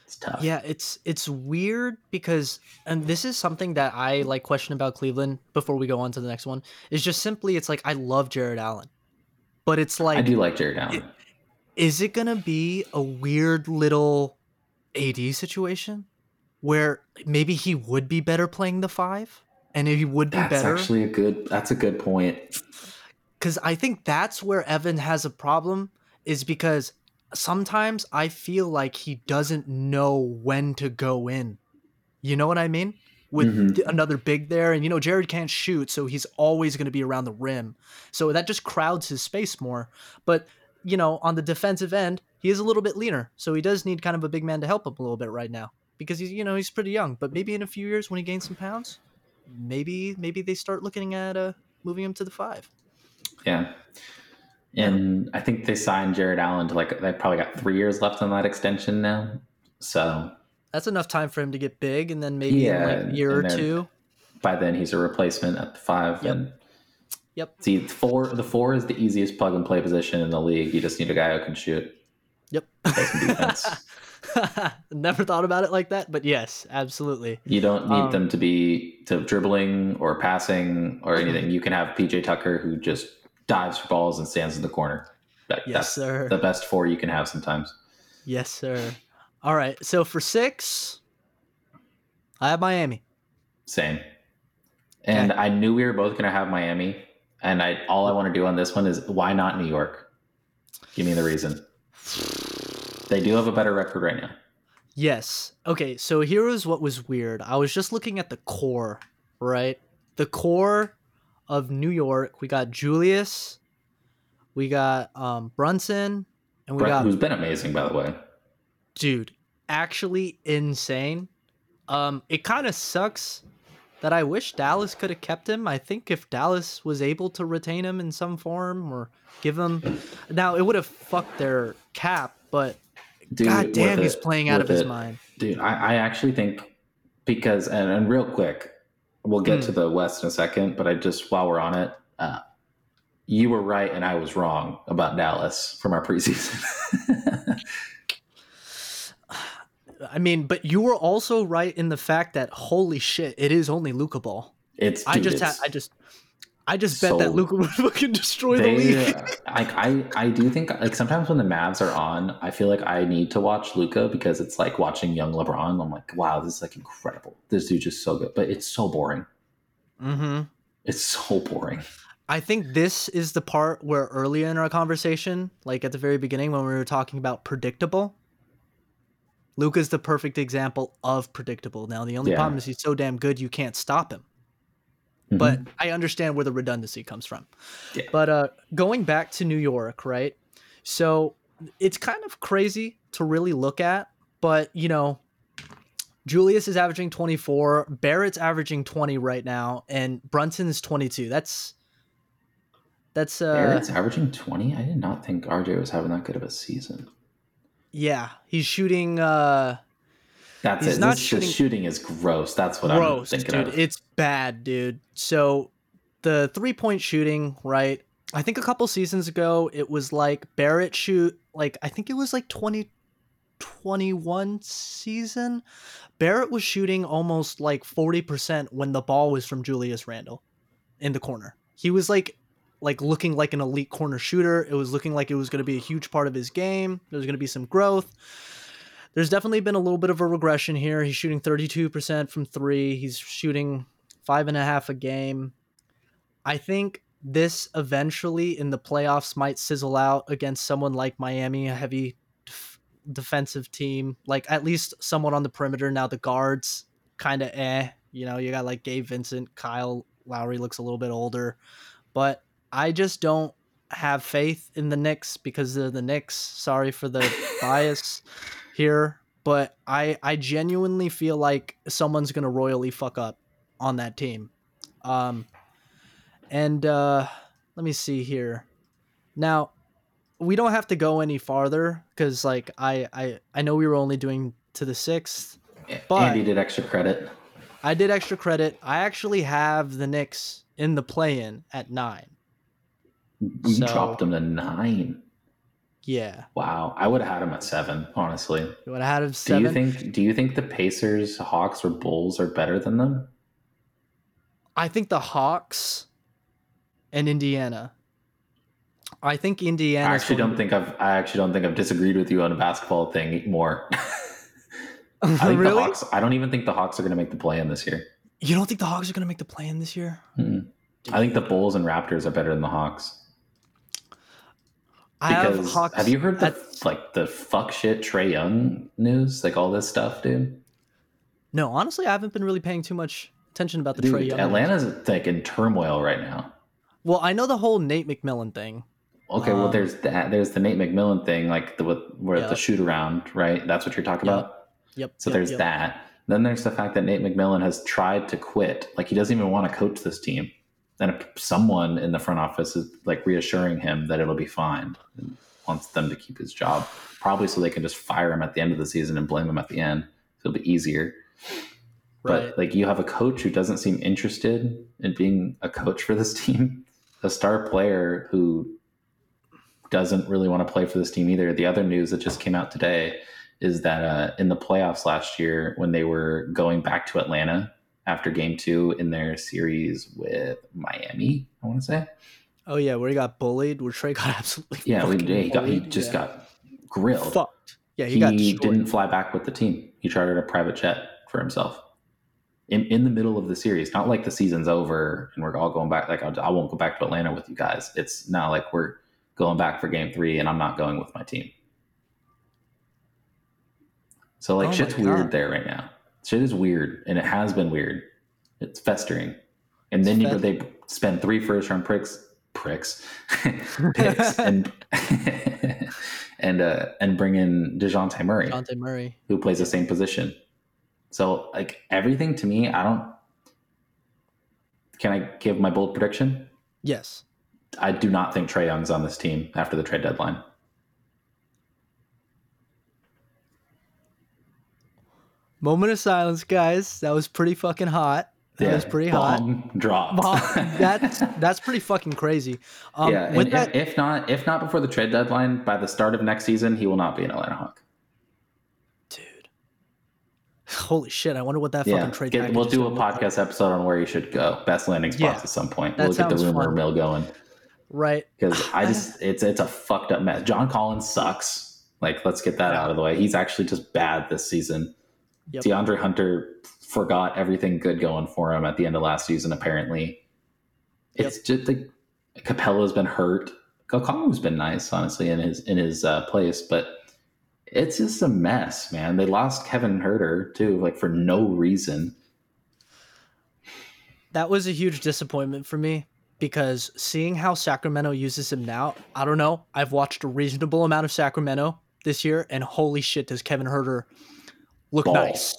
it's tough. Yeah, it's it's weird because, and this is something that I like question about Cleveland before we go on to the next one. Is just simply it's like I love Jarrett Allen, but it's like I do like Jarrett Allen. It, is it gonna be a weird little AD situation where maybe he would be better playing the five and he would be that's better. That's actually a good that's a good point. Cuz I think that's where Evan has a problem is because sometimes I feel like he doesn't know when to go in. You know what I mean? With mm-hmm. another big there and you know Jarrett can't shoot so he's always going to be around the rim. So that just crowds his space more. But you know, on the defensive end, he is a little bit leaner, so he does need kind of a big man to help him a little bit right now because he's you know he's pretty young. But maybe in a few years when he gains some pounds, maybe maybe they start looking at uh moving him to the five. Yeah. And I think they signed Jarrett Allen to like they probably got three years left on that extension now. So that's enough time for him to get big, and then maybe yeah, in like a year or two. By then, he's a replacement at the five, yep. and Yep. See, four the four is the easiest plug and play position in the league. You just need a guy who can shoot. Yep. Never thought about it like that, but yes, absolutely. You don't need um, them to be to dribbling or passing or anything. You can have PJ Tucker who just dives for balls and stands in the corner. That, yes, sir. The best four you can have sometimes. Yes, sir. All right. So for six, I have Miami. Same. And okay. I knew we were both going to have Miami. And I all I want to do on this one is why not New York? Give me the reason. They do have a better record right now. Yes. Okay, so here is what was weird. I was just looking at the core, right? The core of New York. We got Julius, we got um, Brunson, and we Brent, got who's been amazing by the way. Dude, actually insane. Um, it kind of sucks that I wish Dallas could have kept him. I think if Dallas was able to retain him in some form or give him, now it would have fucked their cap. But dude, god damn, he's it, playing out of his mind. Dude, I, I actually think because and, and real quick, we'll get mm. to the West in a second. But I just while we're on it, uh, you were right and I was wrong about Dallas from our preseason. I mean, but you were also right in the fact that holy shit, it is only Luka Ball. It's I just had I just I just bet so that Luka would fucking destroy they, the league. like I, I do think like sometimes when the Mavs are on, I feel like I need to watch Luka because it's like watching young LeBron. I'm like, wow, this is like incredible. This dude's just so good, but it's so boring. Mm-hmm. It's so boring. I think this is the part where earlier in our conversation, like at the very beginning when we were talking about predictable, Luka's the perfect example of predictable. Now the only yeah. problem is he's so damn good you can't stop him. Mm-hmm. But I understand where the redundancy comes from. Yeah. But uh, going back to New York, right? So it's kind of crazy to really look at, but you know, Julius is averaging 24, Barrett's averaging 20 right now, and Brunson is 22. That's that's uh Barrett's averaging 20? I did not think RJ was having that good of a season. Yeah, he's shooting. uh That's he's it. Not this, shooting, shooting is gross. That's what gross, I'm thinking dude. Of. It's bad, dude. So the three point shooting, right? I think a couple seasons ago it was like Barrett shoot like I think it was like 2021 season. Barrett was shooting almost like 40% when the ball was from Julius Randle in the corner. He was like like looking like an elite corner shooter. It was looking like it was going to be a huge part of his game. There was going to be some growth. There's definitely been a little bit of a regression here. He's shooting 32% from three. He's shooting five and a half a game. I think this eventually in the playoffs might sizzle out against someone like Miami, a heavy defensive team. Like at least someone on the perimeter. Now the guards kind of eh. You know, you got like Gabe Vincent, Kyle Lowry looks a little bit older, but I just don't have faith in the Knicks because they're the Knicks. Sorry for the bias here, but I I genuinely feel like someone's gonna royally fuck up on that team. Um, and uh, let me see here. Now, we don't have to go any farther because like I I I know we were only doing to the sixth. But Andy did extra credit. I did extra credit. I actually have the Knicks in the play-in at nine. You So- dropped them to nine. Yeah, Wow, I would have had him at seven. Honestly, you would have had him do you think? Do you think the Pacers, Hawks, or Bulls are better than them? I think the Hawks and Indiana. I think Indiana. I actually don't think I've. I actually don't think I've disagreed with you on a basketball thing more. I think really? the Hawks. I don't even think the Hawks are going to make the play in this year. You don't think the Hawks are going to make the play-in this year? Mm. I think the Bulls and Raptors are better than the Hawks. I have Because Hawks. have you heard the at- like the fuck shit Trae Young news? Like all this stuff, dude. No, honestly, I haven't been really paying too much attention about the Trae Young. Atlanta's like in turmoil right now. Well, I know the whole Nate McMillan thing. Okay, well, Um, there's that. There's the Nate McMillan thing, like the with, where Yeah. the shoot around, right? That's what you're talking Yeah. about. Yep. So yep, there's yep. that. Then there's the fact that Nate McMillan has tried to quit. Like he doesn't even want to coach this team. And if someone in the front office is like reassuring him that it'll be fine and wants them to keep his job, probably so they can just fire him at the end of the season and blame him at the end. It'll be easier. Right. But like you have a coach who doesn't seem interested in being a coach for this team, a star player who doesn't really want to play for this team either. The other news that just came out today is that uh, in the playoffs last year, when they were going back to Atlanta after Game Two in their series with Miami, I want to say, oh yeah, where he got bullied, where Trae got absolutely. yeah, we, he, got, he just yeah. got grilled. fucked. Yeah, he, he, got destroyed. didn't fly back with the team. He chartered a private jet for himself in in the middle of the series. Not like the season's over and we're all going back. Like I, I won't go back to Atlanta with you guys. It's now like we're going back for Game Three, and I'm not going with my team. So like Oh shit's weird there right now. Shit is weird, and it has been weird. It's festering, and then you fest- they spend three first round pricks pricks picks and and uh and bring in Dejounte Murray Dejounte Murray. who plays the same position. So like everything to me, I don't. Can I give my bold prediction? Yes. I do not think Trae Young's on this team after the trade deadline. Moment of silence, guys. That was pretty fucking hot. That was pretty hot. bomb Drop. Bomb. That's that's pretty fucking crazy. Um, yeah, and that, if, if not, if not before the trade deadline, by the start of next season, he will not be an Atlanta Hawk. dude. Holy shit! I wonder what that Yeah, fucking trade. get, we'll do a gonna like. podcast episode on where you should go, best landing spots Yeah, at some point. We'll get the rumor fun. mill going Right. because I just it's it's a fucked up mess. John Collins sucks. Like, let's get that out of the way. He's actually just bad this season. Yep. DeAndre Hunter forgot everything good going for him at the end of last season. Apparently, it's just like Capela's been hurt. Okongwu's been nice, honestly, in his in his uh, place, but it's just a mess, man. They lost Kevin Huerter too, like for no reason. That was a huge disappointment for me because seeing how Sacramento uses him now, I don't know. I've watched a reasonable amount of Sacramento this year, and holy shit, does Kevin Huerter look Ball. nice?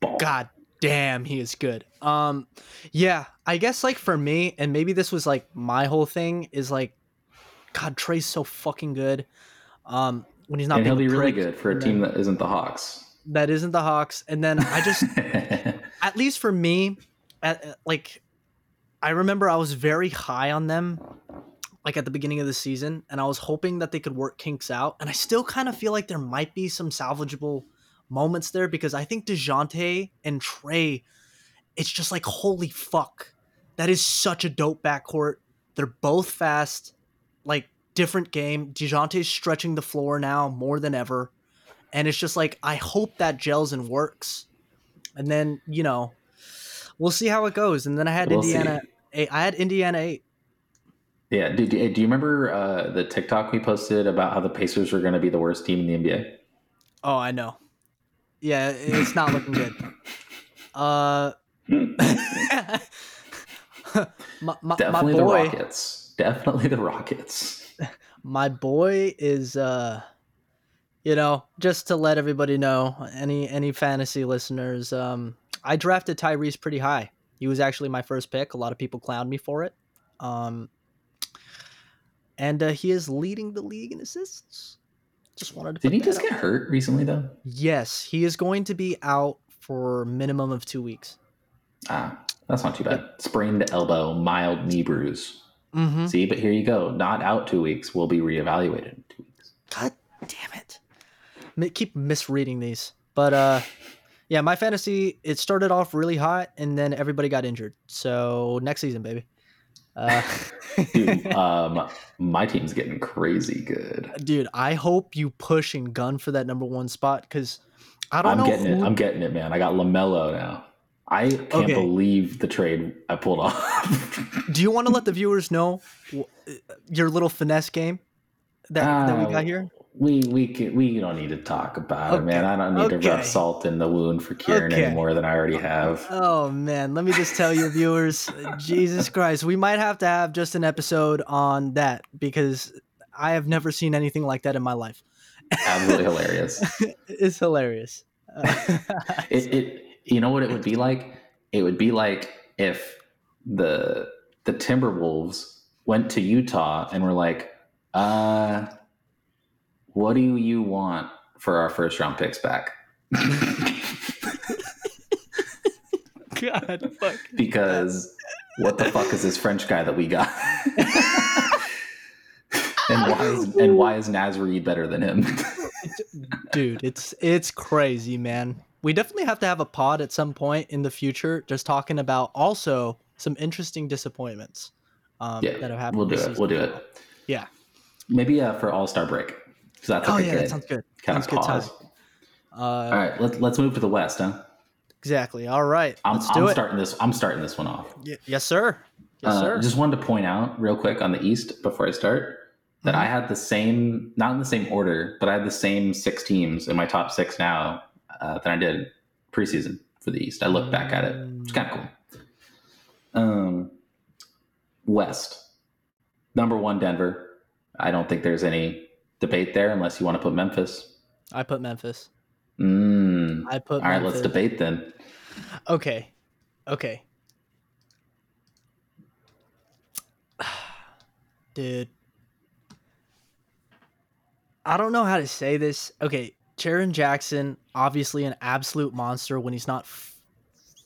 Ball. God damn, he is good. Um, yeah, I guess like for me, and maybe this was like my whole thing is like, God, Trae's so fucking good. Um, when he's not, and he'll be really good for a team that isn't the Hawks. that isn't the Hawks. And then I just, at least for me, at, at- like I remember I was very high on them like at the beginning of the season and I was hoping that they could work kinks out and I still kind of feel like there might be some salvageable moments there because I think DeJounte and Trae it's just like holy fuck that is such a dope backcourt they're both fast like different game DeJounte's stretching the floor now more than ever and it's just like I hope that gels and works and then you know we'll see how it goes and then I had We'll. Indiana eight, I had Indiana 8 Yeah. Do, do, do you remember uh, the TikTok we posted about how the Pacers were going to be the worst team in the NBA? Oh, I know. Yeah, it's not looking good. Uh, my, my, my Definitely the boy, Rockets. Definitely the Rockets. my boy is uh, you know, just to let everybody know, any any fantasy listeners, um, I drafted Tyrese pretty high. He was actually my first pick. A lot of people clowned me for it. Um, and uh, he is leading the league in assists. Just wanted to. Did he just out get hurt recently though? Yes, he is going to be out for minimum of two weeks. Ah, that's not too bad. Sprained elbow, mild knee bruise. Mm-hmm. See, but here you go. Not out two weeks. Will be reevaluated in two weeks. God damn it! Mi- keep misreading these, but uh, yeah, my fantasy it started off really hot, and then everybody got injured. So next season, baby. Uh, Dude, um, my team's getting crazy good. dude, I hope you push and gun for that number one spot because I don't I'm know. getting it. I'm getting it, man. I got Lamelo now. I can't Okay. believe the trade I pulled off. Do you want to let the viewers know your little finesse game that, that we got here? We we can, we don't need to talk about it, man. I don't need to rub salt in the wound for Kieran Okay. any more than I already have. Oh man, let me just tell you, viewers, Jesus Christ, we might have to have just an episode on that because I have never seen anything like that in my life. Absolutely hilarious. it's hilarious. It, it you know what it would be like? It would be like if the the Timberwolves went to Utah and were like, uh what do you want for our first round picks back? God, fuck. because what the fuck is this French guy that we got? and why is and why is better than him? dude, it's it's crazy, man. We definitely have to have a pod at some point in the future, just talking about also some interesting disappointments um, yeah, that have happened. we'll do it. season. We'll do it. Yeah. Maybe uh, for All Star break. Because that's Oh like yeah, good that sounds good. sounds good time. Uh, All right, let's let's move to the West, huh? Exactly. All right, I'm, let's do I'm it. starting this. I'm starting this one off. Y- yes, sir. Yes, Uh, sir. just wanted to point out real quick on the East before I start that Mhm. I had the same, not in the same order, but I had the same six teams in my top six now uh, that I did preseason for the East. I look back at it; it's kind of cool. Um, West, number one, Denver. I don't think there's any debate there unless you want to put Memphis. I put Memphis. Mm. I put. All right, let's debate then. Okay. Okay. Dude. I don't know how to say this. Okay, Jaren Jackson, obviously an absolute monster when he's not f-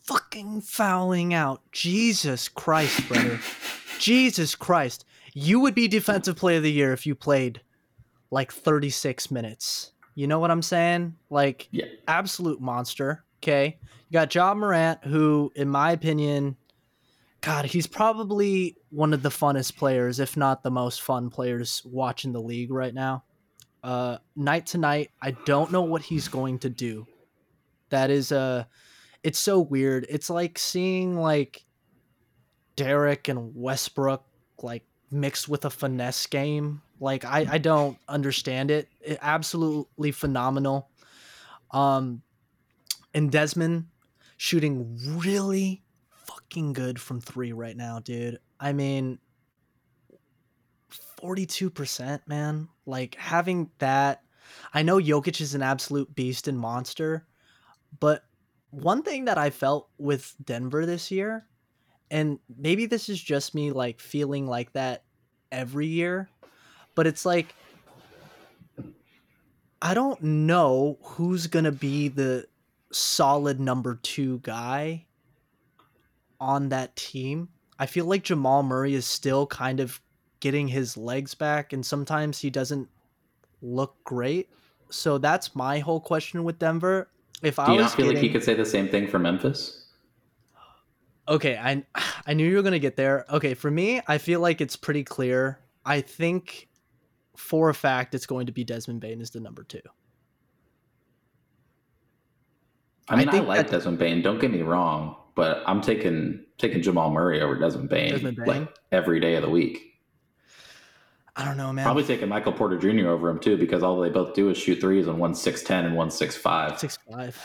fucking fouling out. Jesus Christ, brother. Jesus Christ. You would be defensive player of the year if you played like 36 minutes. You know what I'm saying? Like Yeah. absolute monster. Okay. You got Ja Morant, who, in my opinion, God, he's probably one of the funnest players, if not the most fun players watching the league right now. Uh, night to night, I don't know what he's going to do. That is uh it's so weird. It's like seeing like Derek and Westbrook like mixed with a finesse game. Like I, I don't understand it. it. Absolutely phenomenal. Um and Desmond shooting really fucking good from three right now, dude. I mean, 42%, man. Like having that. I know Jokic is an absolute beast and monster, but one thing that I felt with Denver this year, and maybe this is just me like feeling like that every year, but it's like I don't know who's going to be the solid number two guy on that team. I feel like Jamal Murray is still kind of getting his legs back, and sometimes he doesn't look great. So that's my whole question with Denver. If Do I you not feel getting, like you could say the same thing for Memphis? okay, I I knew you were gonna get there. Okay, for me, I feel like it's pretty clear. I think for a fact it's going to be Desmond Bane as the number two. I mean, I, think like that- Desmond Bane. Don't get me wrong, but I'm taking taking Jamal Murray over Desmond Bane, Desmond Bane? like every day of the week. I don't know, man. Probably taking Michael Porter Jr. over him too, because all they both do is shoot threes on one six ten and one six five. six five.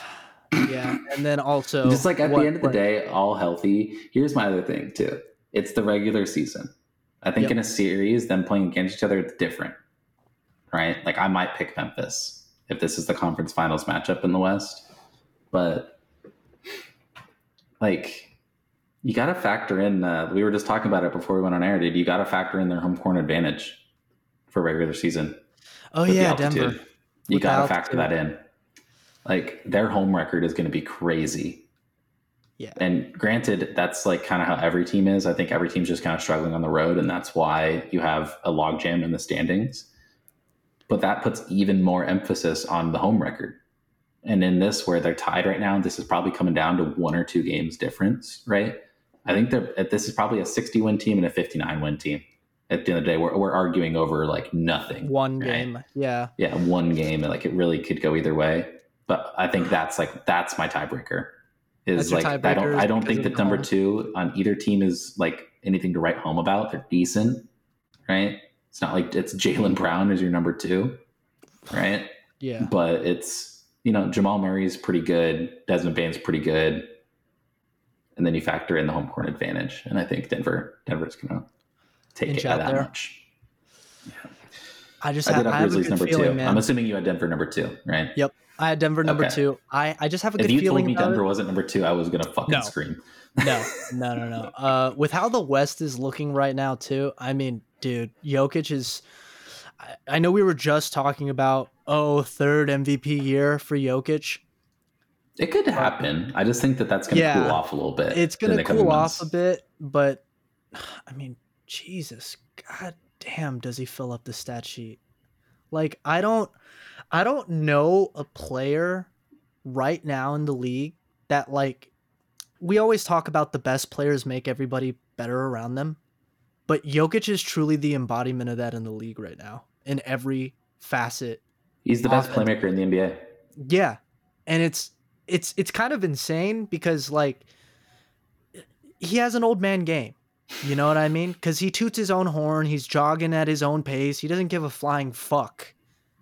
Yeah, and then also Just like at what- the end of the what- day, all healthy. Here's my other thing too. It's the regular season. I think Yep. in a series, them playing against each other, it's different, right? Like I might pick Memphis if this is the conference finals matchup in the West, but like you got to factor in. Uh, we were just talking about it before we went on air, dude. You got to factor in their home court advantage for regular season. Oh yeah. Denver. You got to factor that in. Like their home record is going to be crazy. Yeah. And granted, that's like kind of how every team is. I think every team's just kind of struggling on the road, and that's why you have a logjam in the standings. But that puts even more emphasis on the home record. And in this, where they're tied right now, this is probably coming down to one or two games difference, right? I think they're this is probably a 60 win team and a 59 win team. At the end of the day, we're, we're arguing over like nothing One right? game. Yeah. yeah, one game, And like it really could go either way. But I think that's like that's my tiebreaker. Is That's like I don't I don't think that number two on either team is like anything to write home about. They're decent, right? It's not like it's Jaylen Brown as your number two, right? Yeah. But it's you know Jamal Murray's pretty good, Desmond Bane's pretty good, and then you factor in the home court advantage, and I think Denver Denver's gonna take Inch it by that there. much. I just I have, I have a good number feeling, two. man. I'm assuming you had Denver number two, right? Yep. I had Denver number Okay. two. I, I just have a good If you feeling told me Denver it. wasn't number two, I was gonna fucking No. scream. No, no, no, no. Uh, with how the West is looking right now, too. I mean, dude, Jokic is. I, I know we were just talking about oh third MVP year for Jokic. It could happen. I just think that that's gonna Yeah. cool off a little bit. It's gonna the coming cool off a bit, but I mean, Jesus, god damn, does he fill up the stat sheet? Like, I don't, I don't know a player right now in the league that like. We always talk about the best players make everybody better around them, but Jokic is truly the embodiment of that in the league right now in every facet He's the best offense. playmaker in the NBA. yeah. And it's it's it's kind of insane because like he has an old man game. You know what I mean? Cuz he toots his own horn, he's jogging at his own pace. He doesn't give a flying fuck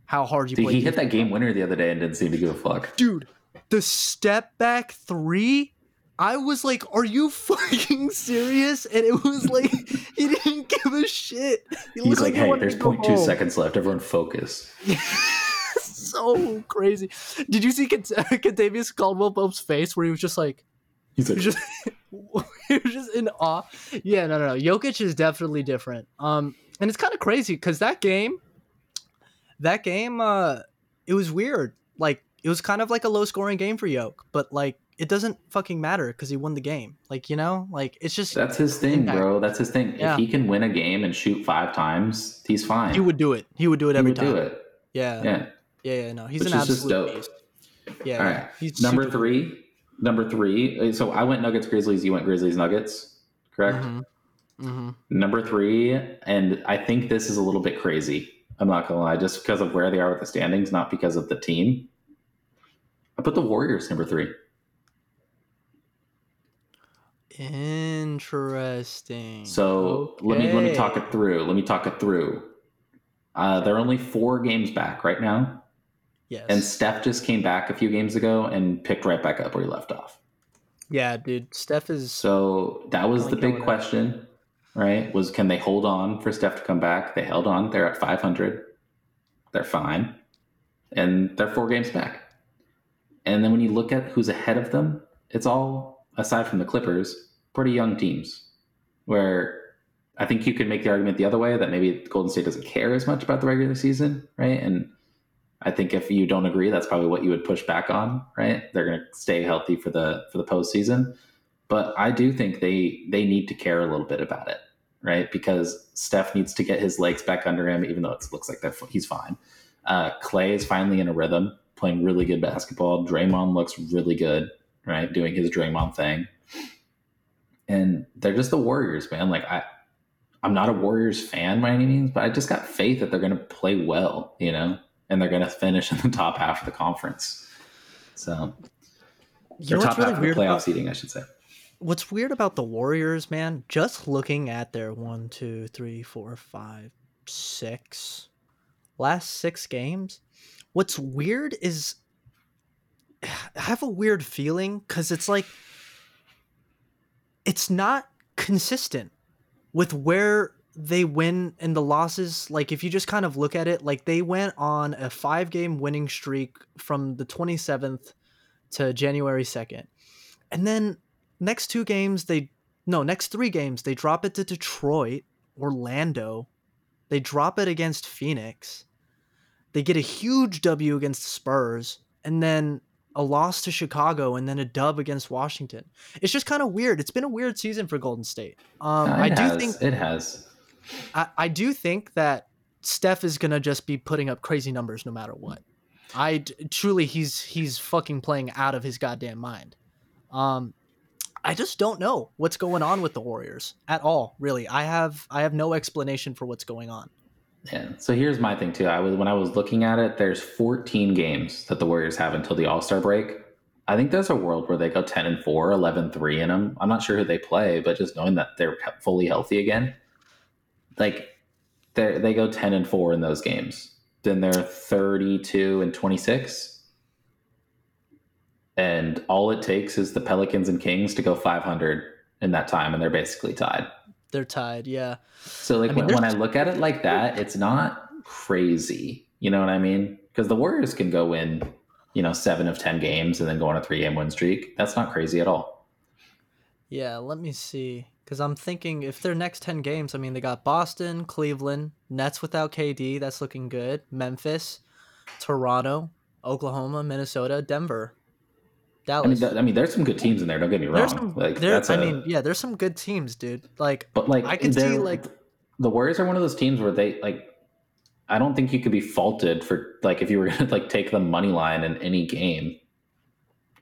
how hard you Dude, play. he hit that game winner the other day and didn't seem to give a fuck. Dude, the step back 3 I was like, "Are you fucking serious?" And it was like he didn't give a shit. He He's looked like, hey, there's to 0.2 home." seconds left. Everyone focus. so crazy. Did you see Kentavious Caldwell Pope's face where he was just like, He's he like, was just, he was just in awe? Yeah, no, no, no. Jokic is definitely different. Um, and it's kind of crazy because that game, that game, uh, it was weird. Like it was kind of like a low scoring game for Yoke, but like it doesn't fucking matter because he won the game. Like you know, like it's just that's his thing, Impact. bro. That's his thing. Yeah. If he can win a game and shoot five times, he's fine. he would do it. He would do it He every time. do it. Yeah, Yeah. yeah, yeah. No, he's Which an absolute dope. beast. Yeah, All right. He's Number three. Number three. uh, So I went Nuggets, Grizzlies. You went Grizzlies, Nuggets. Correct. Mhm. Mhm. Number three, and I think this is a little bit crazy. I'm not gonna lie, just because of where they are with the standings, not because of the team. I put the Warriors number three. Interesting. So let me let me talk it through. Let me talk it through. Uh, they're only four games back right now, Yes. and Steph just came back a few games ago and picked right back up where he left off. yeah, dude. Steph is. So that was the big question, right? Was can they hold on for Steph to come back? They held on. They're at 500. They're fine. And they're four games back. And then when you look at who's ahead of them, it's all, aside from the Clippers, pretty young teams. Where I think you could make the argument the other way that maybe Golden State doesn't care as much about the regular season, right? And I think if you don't agree, that's probably what you would push back on, right? They're going to stay healthy for the for the postseason, but I do think they they need to care a little bit about it, right? Because Steph needs to get his legs back under him, even though it looks like that he's fine. Uh, Clay is finally in a rhythm, playing really good basketball. Draymond looks really good, right? Doing his Draymond thing, and they're just the Warriors, man. Like I. I'm not a Warriors fan by any means, but I just got faith that they're going to play well, you know, and they're going to finish in the top half of the conference. So, You know top really half of the playoff about seeding, I should say. what's weird about the Warriors, man? Just looking at their one, two, three, four, five, six. Last six games. What's weird is I have a weird feeling because it's like it's not consistent with where they win and the losses. Like if you just kind of look at it, like they went on a five game winning streak from the 27th to January 2nd. And then next two games they no, next three games they drop it to Detroit, Orlando. They drop it against Phoenix. They get a huge W against the Spurs and then a loss to Chicago and then a dub against Washington. It's just kind of weird. It's been a weird season for Golden State. Um, it I do has. think it has. I, I do think that Steph is gonna just be putting up crazy numbers no matter what. I truly he's he's fucking playing out of his goddamn mind. Um, I just don't know what's going on with the Warriors at all. Really, I have I have no explanation for what's going on. Yeah. So here's my thing too. I was when I was looking at it, there's 14 games that the Warriors have until the All Star break. I think there's a world where they go 10 and 4, 11 3 in them. I'm not sure who they play, but just knowing that they're fully healthy again, like they they go 10 and 4 in those games. Then they're 32 and 26. And all it takes is the Pelicans and Kings to go 500 in that time, and they're basically tied. They're tied. Yeah. So like I mean, when, when I look at it like that, it's not crazy. You know what I mean? Because the Warriors can go win, you know, seven of ten games and then go on a three game win streak. That's not crazy at all. Yeah, let me see. Because I'm thinking if their next 10 games, I mean, they got Boston, Cleveland, Nets without KD. That's looking good. Memphis, Toronto, Oklahoma, Minnesota, Denver, Dallas. I mean, I mean, there's some good teams in there. Don't get me wrong. there's some, like there, that's I a- mean, yeah, there's some good teams, dude. Like, but like I can see, like- the Warriors are one of those teams where they like. I don't think you could be faulted for like if you were gonna like take the money line in any game.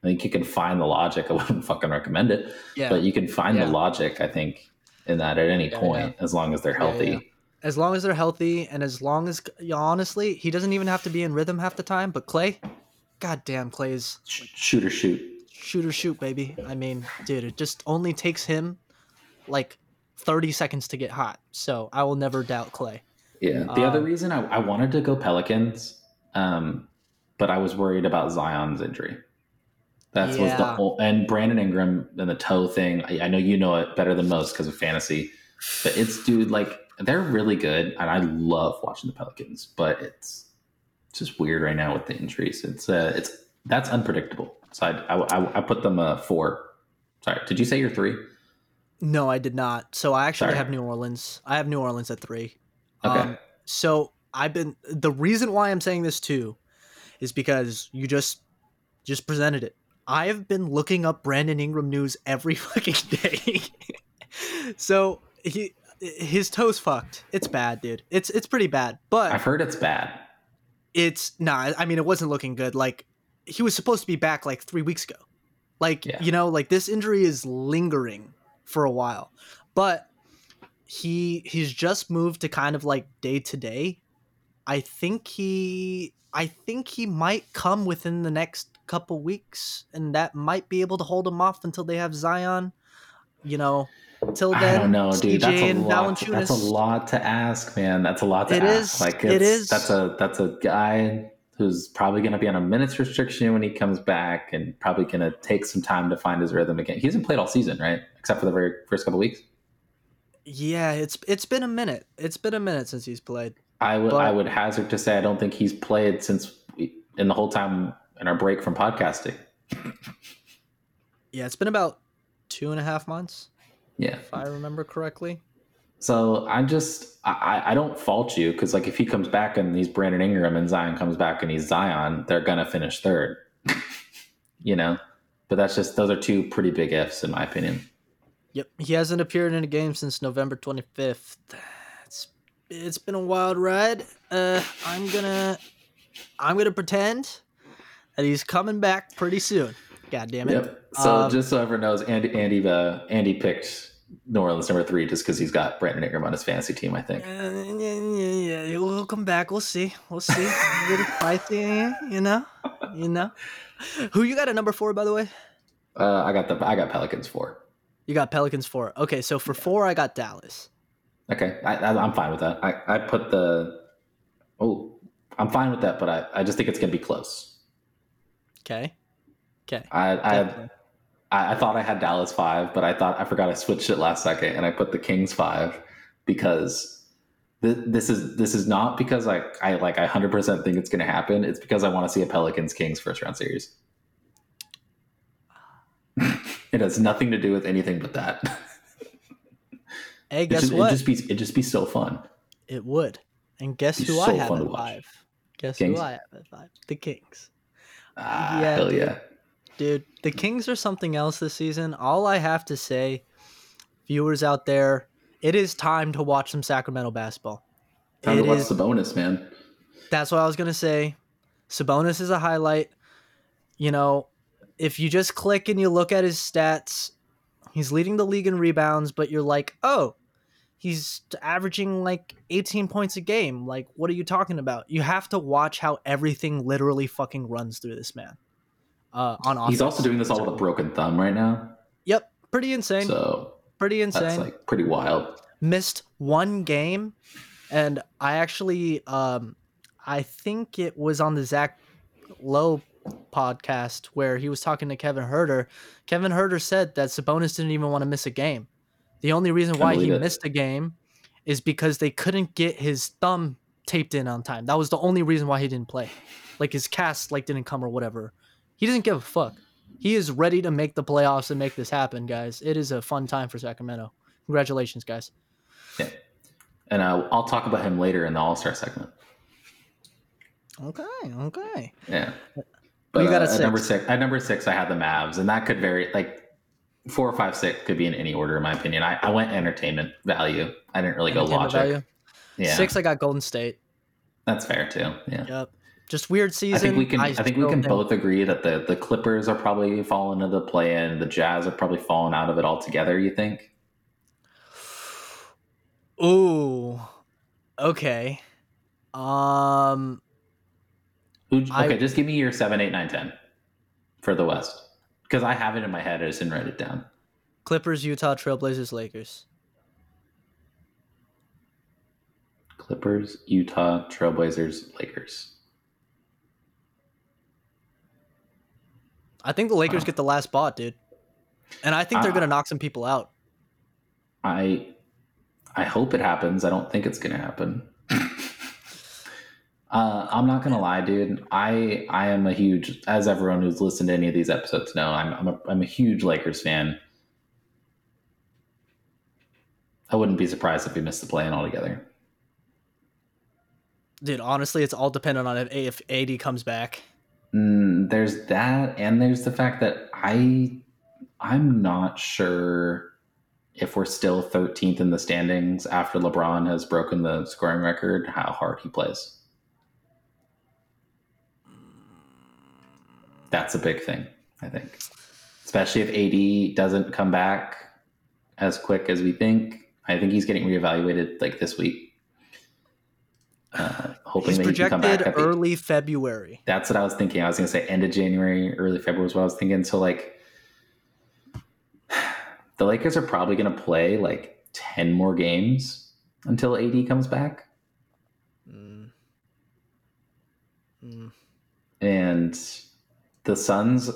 I think you can find the logic. I wouldn't fucking recommend it. yeah, but you can find Yeah. the logic i think in that at any Yeah, point as long as they're healthy as long as they're healthy and as long as, honestly, he doesn't even have to be in rhythm half the time. But Clay, goddamn, Sh- shoot or shoot shoot or shoot, baby. I mean, dude, it just only takes him like 30 seconds to get hot. So I will never doubt Clay. yeah the other Um, reason I, I wanted to go pelicans um but i was worried about zion's injury that was the whole and brandon ingram and the toe thing I, I know you know it better than most because of fantasy but it's dude like they're really good and i love watching the pelicans but it's it's just weird right now with the injuries it's uh it's that's unpredictable so i i, I, I put them uh four sorry did you say you're three No, I did not. So I actually Sorry. have New Orleans. I have New Orleans at three. Okay. Um, so I've been the reason why I'm saying this too is because you just just presented it. I have been looking up Brandon Ingram news every fucking day. so he his toes fucked. It's bad, dude. It's it's pretty bad. But I've heard it's bad. It's nah i mean it wasn't looking good. Like he was supposed to be back like three weeks ago. Like Yeah. you know like this injury is lingering for a while. But he he's just moved to kind of like day to day. I think he i think he might come within the next couple weeks and that might be able to hold him off until they have zion you know till I then don't know, dude. That's a and lot. That's a lot to ask, man. That's a lot to It ask. is, Like it it's. That's a that's a guy who's probably going to be on a minutes restriction when he comes back, and probably going to take some time to find his rhythm again. He hasn't played all season, right? Except for the very first couple weeks. yeah it's it's been a minute it's been a minute since he's played I would But- I would hazard to say I don't think he's played since we, in the whole time in our break from podcasting. Yeah, it's been about two and a half months, Yeah. if I remember correctly. So I just I, I don't fault you because like if he comes back and he's Brandon Ingram and Zion comes back and he's Zion, they're gonna finish third. you know? But that's just those are two pretty big ifs in my opinion. Yep, he hasn't appeared in a game since November 25th. It's it's been a wild ride. Uh, I'm gonna I'm gonna pretend that he's coming back pretty soon. God damn it. Yep. So Um, just so everyone knows, Andy Andy uh, Andy picked New Orleans number three just because he's got Brandon Ingram on his fantasy team, I think. Yeah, yeah, yeah, we'll come back. We'll see. We'll see. A little spicy, you know, you know. Who you got at number four, by the way? Uh, I got the I got Pelicans four. You got Pelicans four. Okay, so for four, I got Dallas. Okay, I, I, I'm fine with that. I, I put the. Oh, I'm fine with that, but I, I just think it's gonna be close. Okay. Okay. I I, Definitely. I I thought I had Dallas five, but I thought I forgot I switched it last second, and I put the Kings five because th- this is this is not because I I like I hundred percent think it's gonna happen. It's because I want to see a Pelicans Kings first round series. it has nothing to do with anything but that. Hey, It guess just, what? It just be it just be so fun. It would. And guess who so I have to at five? Guess Kings? who I have at five? The Kings. Ah, Yeah, hell dude. yeah. Dude, the Kings are something else this season. All I have to say, viewers out there, it is time to watch some Sacramento basketball. Time to watch is- the bonus, man. That's what I was gonna say. Sabonis is a highlight. You know, if you just click and you look at his stats, he's leading the league in rebounds, but you're like, oh, he's averaging like 18 points a game. Like, what are you talking about? You have to watch how everything literally fucking runs through this man. Uh, on offense. He's also doing this all with a broken thumb right now, Yep, pretty insane. so pretty insane. that's like pretty wild. missed one game and i actually um i think it was on the zach lowe podcast where he was talking to kevin Huerter. kevin Huerter said that sabonis didn't even want to miss a game the only reason why he it. missed a game is because they couldn't get his thumb taped in on time that was the only reason why he didn't play like his cast like didn't come or whatever he doesn't give a fuck he is ready to make the playoffs and make this happen guys it is a fun time for sacramento congratulations guys And uh, I'll talk about him later in the All Star segment. Okay, okay. Yeah. you But got uh, at at number six? six, at number six, I had the Mavs, and that could vary. Like four or five, six could be in any order, in my opinion. I, I went entertainment value. I didn't really go logic. value. Yeah, Six, I got Golden State. that's fair too. Yeah. Yep. Just weird season. I think we can. I, think we can both agree that the the Clippers are probably falling into the play in. The Jazz are probably falling out of it altogether. You think? Ooh. Okay. Um. Who, I- okay, just give me your seven, eight, nine, ten for the West because I have it in my head. I just didn't write it down. Clippers, Utah, Trailblazers, Lakers. Clippers, Utah, Trailblazers, Lakers. I think the Lakers get the last spot, dude. And I think they're Uh, gonna knock some people out. I I hope it happens. I don't think it's gonna happen. uh, I'm not gonna lie, dude. I I am a huge, as everyone who's listened to any of these episodes know, I'm I'm a, I'm a huge Lakers fan. I wouldn't be surprised if we missed the play-in altogether. Dude, honestly, it's all dependent on if, if AD comes back. Mm, there's that, and there's the fact that I I'm not sure if we're still 13th in the standings after LeBron has broken the scoring record. How hard he plays. That's a big thing, I think. Especially if AD doesn't come back as quick as we think. I think he's getting reevaluated like this week. Uh, hoping He's that he can come back projected the- early February. that's what I was thinking. I was going to say end of January, early February is what I was thinking. So like the Lakers are probably going to play like 10 more games until AD comes back. Mm. Mm. And the Suns,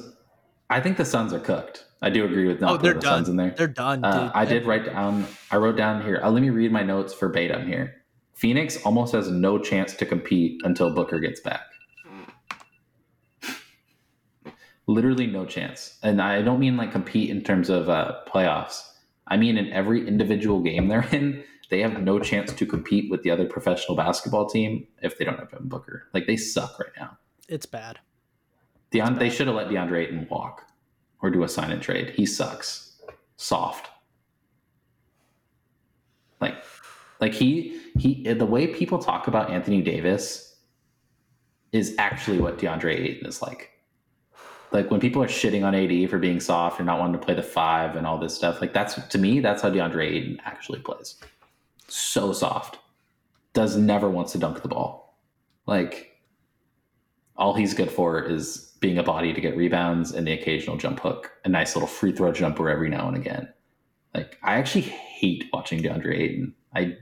I think the Suns are cooked. I do agree with not Oh, the Suns in there. They're done, dude. Uh, I did write down, I wrote down here, uh, let me read my notes verbatim here. Phoenix almost has no chance to compete until Booker gets back. Literally no chance. And I don't mean like compete in terms of uh, playoffs. I mean in every individual game they're in, they have no chance to compete with the other professional basketball team if they don't have Devin Booker. Like they suck right now. It's bad. Deon, they should have let DeAndre Ayton walk or do a sign and trade. He sucks. Soft. Like, like he he the way people talk about Anthony Davis is actually what DeAndre Ayton is like. Like when people are shitting on AD for being soft and not wanting to play the five and all this stuff, like that's to me, that's how DeAndre Ayton actually plays. So soft. Does never wants to dunk the ball. Like all he's good for is being a body to get rebounds and the occasional jump hook, a nice little free throw jumper every now and again. Like I actually hate watching DeAndre Ayton. I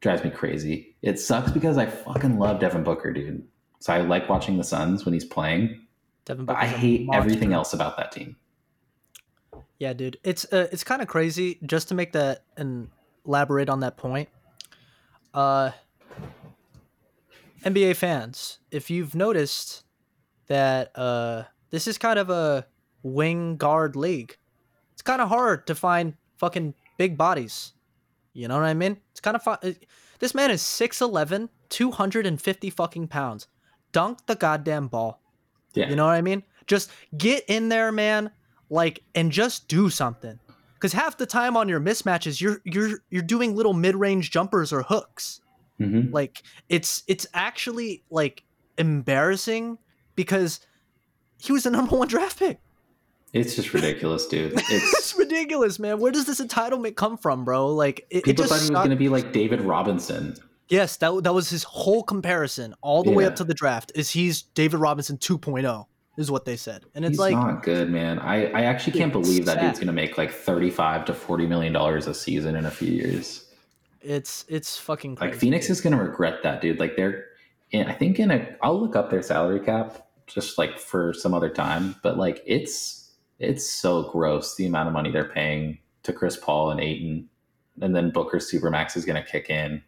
drives me crazy. It sucks because I fucking love Devin Booker, dude. So I like watching the Suns when he's playing, Devin but I hate everything else about that team. Yeah, dude, it's uh, it's kind of crazy. Just to make that and elaborate on that point, uh, NBA fans, if you've noticed that uh, this is kind of a wing guard league, it's kind of hard to find fucking big bodies. You know what I mean? It's kind of fun. This man is 6'11", 250 fucking pounds. Dunk the goddamn ball. Yeah. You know what I mean? Just get in there, man, like and just do something. Cuz half the time on your mismatches you're you're you're doing little mid-range jumpers or hooks. hmm Like it's it's actually like embarrassing because he was the number 1 draft pick. It's just ridiculous, dude. It's It's ridiculous, man. Where does this entitlement come from, bro? Like it, it people just thought he was going to be like David Robinson. Yes, that that was his whole comparison all the way up to the draft. Is he's David Robinson 2.0 is what they said. And it's He's like not good, man. I, I actually can't believe that sad. dude's going to make like 35 to 40 million dollars a season in a few years. it's it's fucking crazy. Like Phoenix is going to regret that, dude. Like they're, in, I think in a, I'll look up their salary cap just like for some other time, but like it's it's so gross the amount of money they're paying to Chris Paul and Ayton, and then Booker's supermax is going to kick in,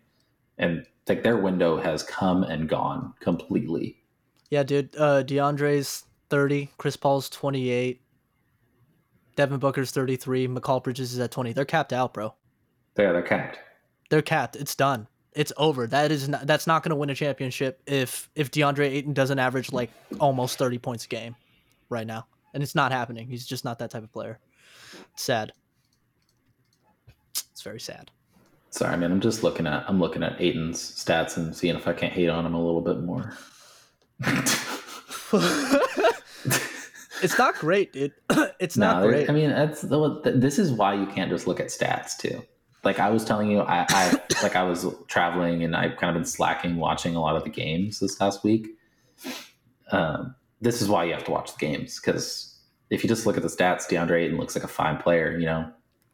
and like their window has come and gone completely. Yeah, dude. Uh, DeAndre's 30, Chris Paul's 28, Devin Booker's 33, Mikal Bridges is at 20. They're capped out, bro. They're they're capped. They're capped. It's done. It's over. That is not, that's not going to win a championship if if DeAndre Ayton doesn't average like almost 30 points a game right now. And it's not happening. He's just not that type of player. It's sad. It's very sad. Sorry, man. I'm just looking at I'm looking at Ayton's stats and seeing if I can't hate on him a little bit more. it's not great, dude. it's No, not great. I mean, that's this is why you can't just look at stats too. Like I was telling you, I, I like I was traveling and I've kind of been slacking watching a lot of the games this last week. Um, this is why you have to watch the games because if you just look at the stats, DeAndre Ayton looks like a fine player. You know,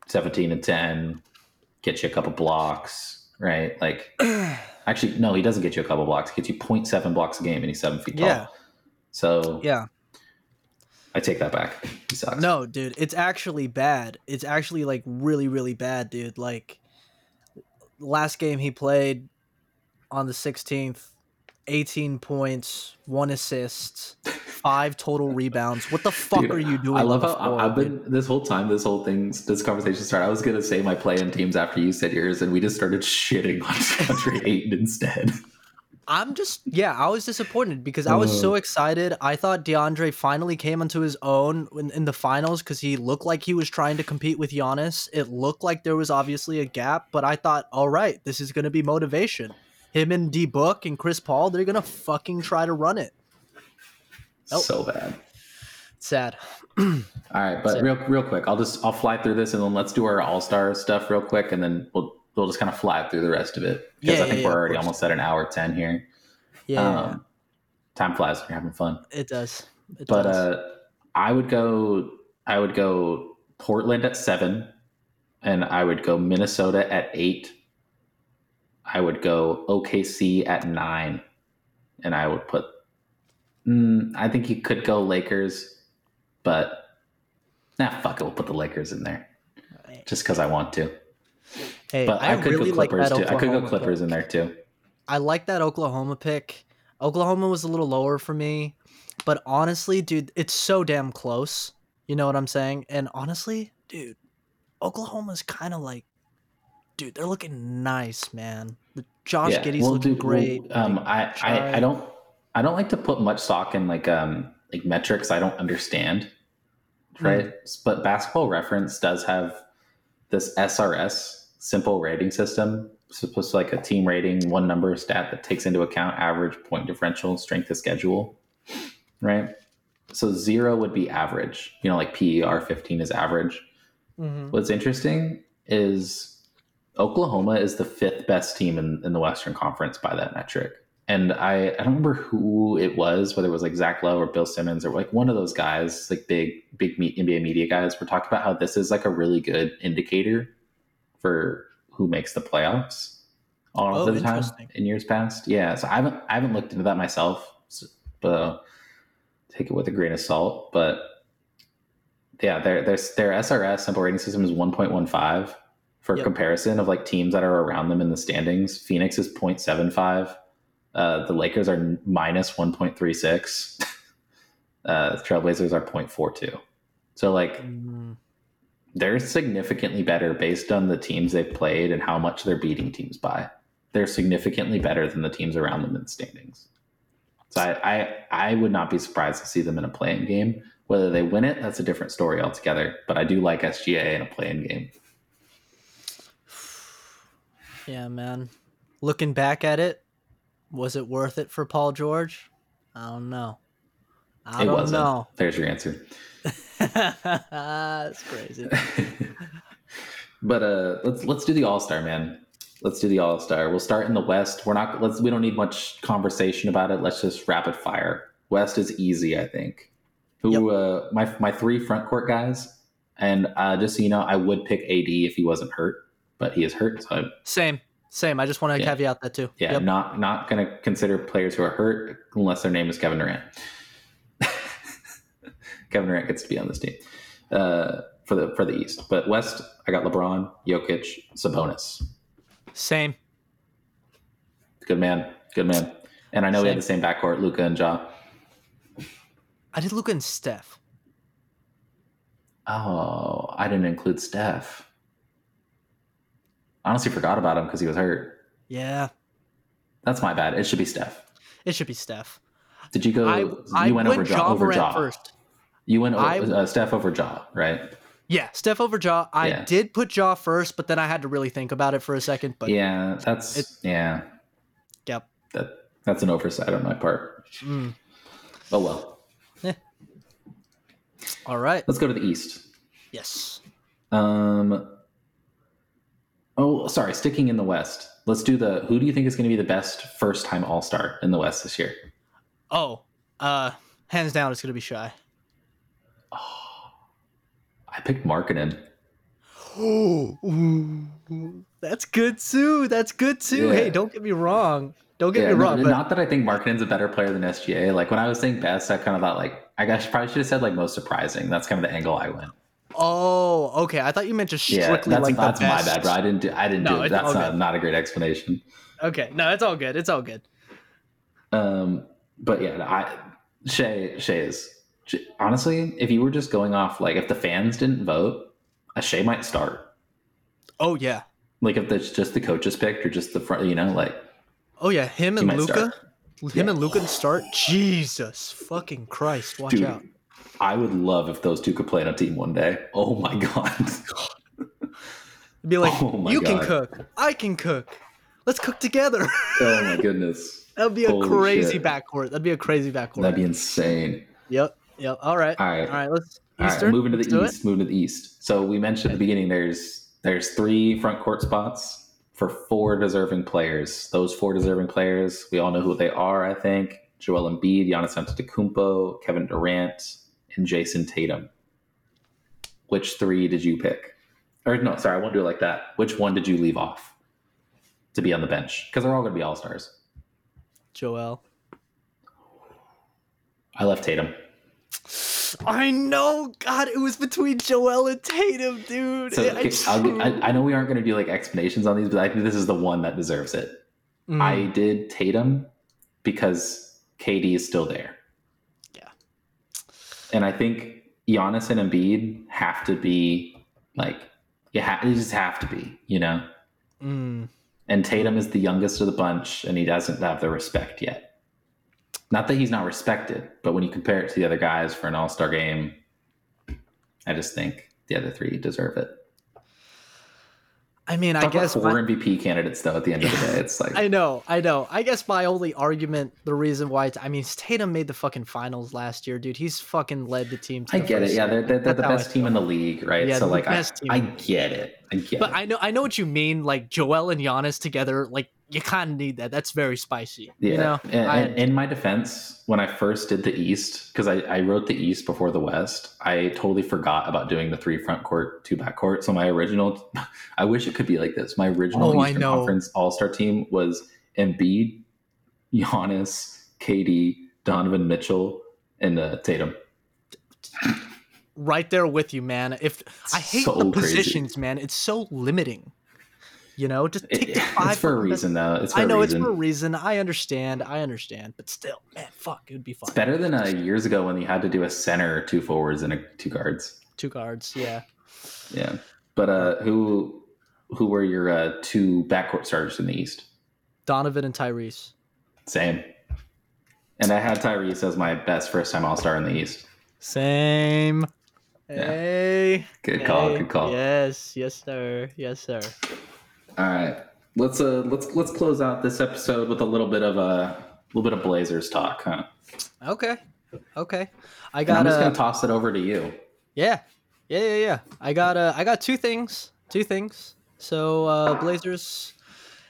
seventeen and ten, get you a couple blocks, right? Like, actually, no, he doesn't get you a couple blocks. He gets you 0.7 blocks a game, and he's seven feet tall. Yeah. So yeah. I take that back. He sucks. No, dude, it's actually bad. It's actually like really, really bad, dude. Like last game he played on the 16th, 18 points, one assist, five total rebounds. What the fuck Dude, are you doing? I love how floor, I've dude? been this whole time. This whole thing, this conversation started. I was gonna say my play-in teams after you said yours, and we just started shitting on DeAndre Ayton instead. I'm just yeah, I was disappointed because I was so excited. I thought DeAndre finally came into his own in, in the finals because he looked like he was trying to compete with Giannis. It looked like there was obviously a gap, but I thought, all right, this is gonna be motivation. Him and D Book and Chris Paul, they're gonna fucking try to run it. Nope. So bad. Sad. All right, but it. real real quick, I'll just I'll fly through this and then let's do our All Star stuff real quick, and then we'll we'll just kind of fly through the rest of it because Yeah, I think yeah, we're already almost at an hour ten here. Yeah, Um, time flies when you're having fun. it does. It But does. uh, I would go. I would go Portland at seven, and I would go Minnesota at eight. I would go OKC at nine, and I would put. Mm, I think you could go Lakers, but nah, fuck it. We'll put the Lakers in there just because I want to. hey, But I, I, could really go Clippers that too. I could go Clippers pick. in there too. I like that Oklahoma pick. Oklahoma was a little lower for me, but honestly, dude, it's so damn close. You know what I'm saying? And honestly, dude, Oklahoma's kind of like, dude, they're looking nice, man. The Josh Yeah, Giddey's well, looking dude, well, great. um, like, I, I, I don't I don't like to put much stock in like um like metrics I don't understand, Hmm. right? But Basketball Reference does have this SRS simple rating system. It's supposed to like a team rating, one number stat that takes into account average point differential, strength of schedule, right? So zero would be average. You know, like PER fifteen is average. Mhm. What's interesting is Oklahoma is the fifth best team in, in the Western Conference by that metric. And I, I don't remember who it was, whether it was like Zach Lowe or Bill Simmons or like one of those guys, like big, big NBA media guys, were talking about how this is like a really good indicator for who makes the playoffs all Oh, of the time in years past. Yeah, so I haven't I haven't looked into that myself, so, but take it with a grain of salt. But yeah, their their their SRS simple rating system is one point one five. For Yep. comparison of like teams that are around them in the standings, Phoenix is 0.75. Uh, the Lakers are minus 1.36. uh, Trailblazers are 0.42. So like Mm, they're significantly better based on the teams they've played and how much they're beating teams by. They're significantly better than the teams around them in the standings. So I, I, I would not be surprised to see them in a play-in game. Whether they win it, that's a different story altogether. But I do like SGA in a play-in game. Yeah, man. Looking back at it, was it worth it for Paul George? I don't know. I it don't wasn't. know. There's your answer. That's crazy. but uh, let's let's do the All Star, man. Let's do the All Star. We'll start in the West. We're not. Let's. We don't need much conversation about it. Let's just rapid fire. West is easy, I think. Who? Uh, my my three front court guys. And uh, just so you know, I would pick AD if he wasn't hurt, but he is hurt. So I, Same, same. I just want to Yeah. caveat that too. yeah, Yep. not not going to consider players who are hurt unless their name is Kevin Durant. Kevin Durant gets to be on this team uh, for the for the East, but West I got LeBron, Jokic, Sabonis. Same. Good man, good man. And I know we had the same backcourt, Luka and Ja. I did Luka and Steph. Oh, I didn't include Steph. I honestly, forgot about him because he was hurt. Yeah, That's my bad. It should be Steph. it should be Steph. Did you go? I, you I went went over Ja Ja over Morant Ja. first. You went I- over, uh, Steph over Ja, right? Yeah, Steph over Ja. I Yeah. did put Ja first, but then I had to really think about it for a second. But yeah, that's it- yeah. Yep. That that's an oversight on my part. mm, Oh well. Yeah. all right. Let's go to the East. Yes. Um. Oh, sorry. Sticking in the West. Let's do the. Who do you think is going to be the best first time All Star in the West this year? Oh, uh, hands down, it's gonna be Shai. Oh, I picked Markkanen. Oh, that's good too. That's good too. Yeah. Hey, don't get me wrong. Don't get Yeah, me no- wrong. but not that I think Markkanen's a better player than SGA. Like when I was saying best, I kind of thought like I guess probably should have said like most surprising. That's kind of the angle I went. Oh, okay. I thought you meant just strictly Yeah, that's, like that's my bad, bro. I didn't do. I didn't No, do it. That's not, good. not a great explanation. Okay, no, it's all good. It's all good. Um, but yeah, I Shai Shai is honestly, if you were just going off like if the fans didn't vote, a Shai might start. Oh yeah. Like if it's just the coaches picked or just the front, you know, like Oh yeah. Him and Luka. start. Him Yeah. and Luka start. Jesus fucking Christ! Watch dude, out. I would love if those two could play on a team one day. Oh my god. Be like, Oh you can cook. I can cook. Let's cook together. oh my goodness. That'd be a crazy shit. backcourt. That'd be a crazy backcourt. That'd be insane. Yep. Yep. All right. All right. All right. Let's. All right, Eastern. moving to the Let's east. Moving to the east. So we mentioned at the beginning there's there's three front court spots for four deserving players. Those four deserving players, we all know who they are. I think Joel Embiid, Giannis Antetokounmpo, Kevin Durant, and Jayson Tatum. Which three did you pick? Or no, sorry, I won't do it like that. Which one did you leave off to be on the bench? Because they're all going to be all stars. Joel. I left Tatum. I know. God, it was between Joel and Tatum, dude. So I, okay, I, I know we aren't going to do like explanations on these, but I think this is the one that deserves it. Mm, I did Tatum because KD is still there. And I think Giannis and Embiid have to be like you ha- they just have to be, you know. mm, And Tatum is the youngest of the bunch, and he doesn't have the respect yet. Not that he's not respected, but when you compare it to the other guys for an All Star game, I just think the other three deserve it. I mean, I Talk about guess. four my- MVP candidates, though. At the end of the day, it's like I know, I know. I guess my only argument, the reason why, it's, I mean, Tatum made the fucking finals last year, dude. He's fucking led the team. To I the get it. Yeah, they're, they're, they're the best team in the league, right? Yeah, so like, I, I get it. I get it. But it. I know, I know what you mean. Like Joel and Giannis together, like you kind of need that. That's very spicy. Yeah. You know, And- I- in my defense, when I first did the East, because I, I wrote the East before the West, I totally forgot about doing the three front court, two back court. So my original, I wish it could be like this. My original Oh, Eastern. Conference All Star team was Embiid, Giannis, KD, Donovan Mitchell, and uh, Tatum. right there with you, man. If I hate So the crazy. positions, man, it's so limiting. You know, just take It- the five. it's for a reason, though. It's I know a it's for a reason. I understand. I understand. But still, man, fuck, it would be fun. It's better than uh, years ago when you had to do a center, two forwards, and a, two guards. Two guards, yeah. Yeah. But uh, who who were your uh, two backcourt starters in the East? Donovan and Tyrese. Same. And I had Tyrese as my best first time All Star in the East. Same. Yeah. Hey. Good call. hey. Good call. Yes, yes, sir. Yes, sir. All right. Let's uh let's let's close out this episode with a little bit of a little bit of Blazers talk, huh? Okay. Okay. I And got I'm just uh, gonna toss it over to you. Yeah, yeah, yeah, yeah. I got uh, I got two things. Two things. So uh, Blazers,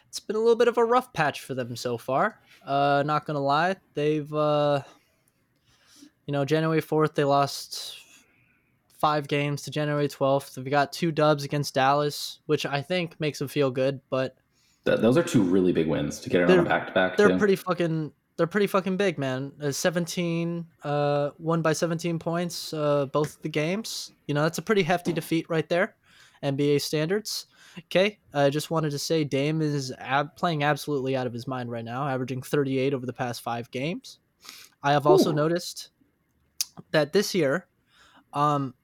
it's been a little bit of a rough patch for them so far. Uh, not gonna lie, they've uh, you know, January fourth they lost five games to January twelfth. They've got two dubs against Dallas, which I think makes them feel good, but Th- those are two really big wins to get it on back to back. they're pretty fucking they're pretty fucking big, man. Uh, 17 uh won by 17 points uh both the games. You know, that's a pretty hefty defeat right there. NBA standards. Okay, I just wanted to say Dame is ab- playing absolutely out of his mind right now, averaging 38 over the past 5 games. I have also Ooh. noticed that this year um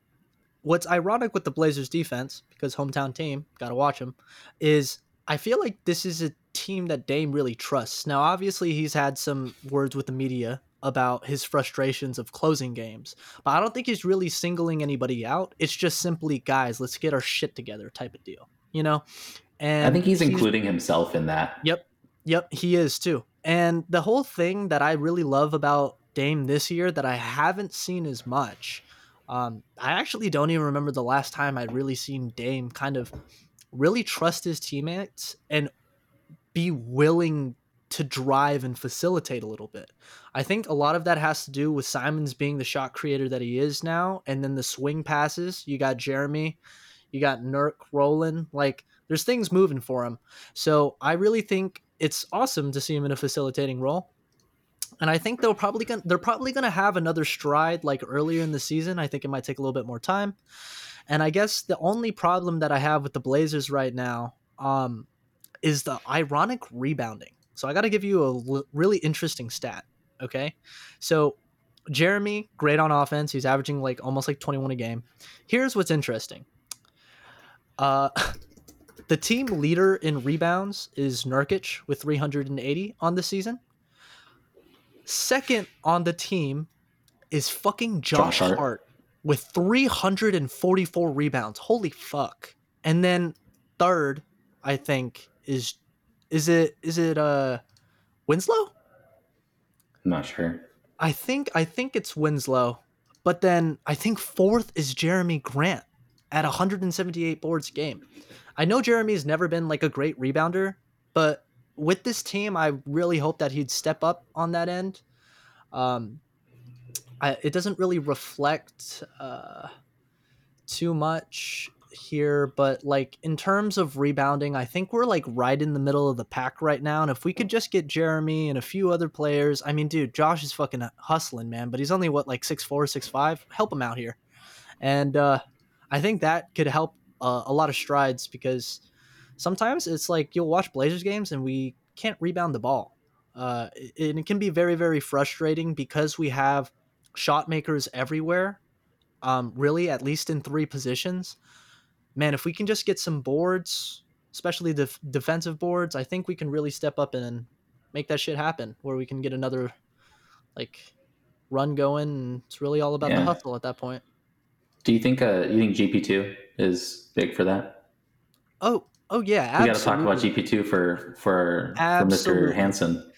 what's ironic with the Blazers defense because hometown team, got to watch them, is I feel like this is a team that Dame really trusts. Now, obviously, he's had some words with the media about his frustrations of closing games, but I don't think he's really singling anybody out. It's just simply, guys, let's get our shit together type of deal, you know? And I think he's including himself in that. Yep. Yep, he is too. And the whole thing that I really love about Dame this year that I haven't seen as much, um, I actually don't even remember the last time I'd really seen Dame kind of really trust his teammates and be willing to drive and facilitate a little bit. I think a lot of that has to do with Simons being the shot creator that he is now, and then the swing passes. You got Jerami, you got Nurk rolling. Like there's things moving for him. So I really think it's awesome to see him in a facilitating role. And I think they'll probably gonna, they're probably going to have another stride like earlier in the season. I think it might take a little bit more time. And I guess the only problem that I have with the Blazers right now um, is the ironic rebounding. So I got to give you a l- really interesting stat. Okay, so Jerami, great on offense. He's averaging like almost like 21 a game. Here's what's interesting. Uh, the team leader in rebounds is Nurkic with 380 on the season. Second on the team is fucking Josh, Josh Hart. Hart. with 344 rebounds. Holy fuck. And then third, I think is is it is it uh Winslow? I'm not sure. I think I think it's Winslow. But then I think fourth is Jerami Grant at 178 boards a game. I know Jerami's never been like a great rebounder, but with this team, I really hope that he'd step up on that end. Um, I, it doesn't really reflect uh, too much here, but like in terms of rebounding, I think we're like right in the middle of the pack right now. And if we could just get Jerami and a few other players, I mean, dude, Josh is fucking hustling, man. But he's only what like six four, six five. Help him out here, and uh, I think that could help uh, a lot of strides because sometimes it's like you'll watch Blazers games and we can't rebound the ball. Uh, and it can be very, very frustrating because we have shot makers everywhere. Um, really, at least in three positions. Man, if we can just get some boards, especially the defensive boards, I think we can really step up and make that shit happen. Where we can get another like run going, and it's really all about the hustle at that point. Do you think uh you think GP two is big for that? Oh, oh yeah, We got to talk about. GP two for for for Mr. Absolutely. Hansen.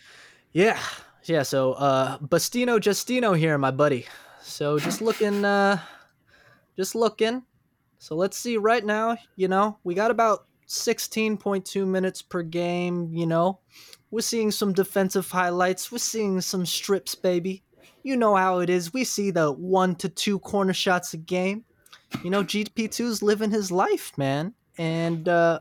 Yeah, yeah. So, uh, Bastino Justino here, my buddy. So just looking, uh, just looking. So let's see. Right now, you know, we got about 16.2 minutes per game, you know. We're seeing some defensive highlights. We're seeing some strips, baby. You know how it is. We see the one to two corner shots a game. You know, GP2's living his life, man. And, uh,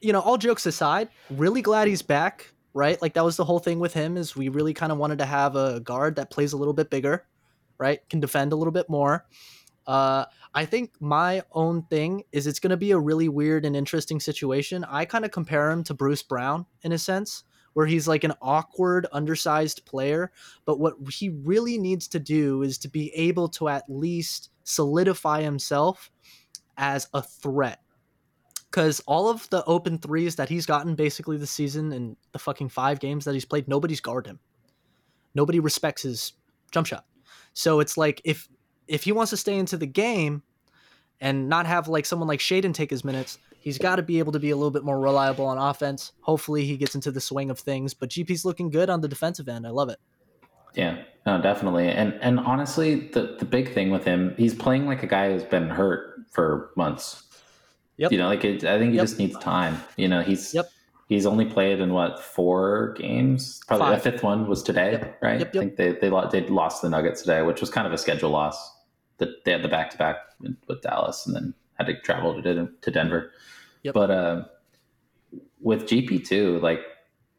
you know, all jokes aside, really glad he's back, right? Like, that was the whole thing with him is we really kind of wanted to have a guard that plays a little bit bigger, right? Can defend a little bit more. Uh, I think my own thing is it's going to be a really weird and interesting situation. I kind of compare him to Bruce Brown in a sense, where he's like an awkward, undersized player. But what he really needs to do is to be able to at least solidify himself as a threat. Because all of the open threes that he's gotten basically this season and the fucking five games that he's played, nobody's guard him. Nobody respects his jump shot. So it's like if if he wants to stay into the game and not have like someone like Shaedon take his minutes, he's got to be able to be a little bit more reliable on offense. Hopefully, he gets into the swing of things. But GP's looking good on the defensive end. I love it. Yeah, no, definitely. And and honestly, the the big thing with him, he's playing like a guy who's been hurt for months. Yep. You know, like it, I think he Yep. just needs time. You know, he's Yep. he's only played in what four games? Probably Five. the fifth one was today, Yep. right? I think they they lo- they lost the Nuggets today, which was kind of a schedule loss. That they had the back to back with Dallas, and then had to travel to to Denver. But uh, with GP two, like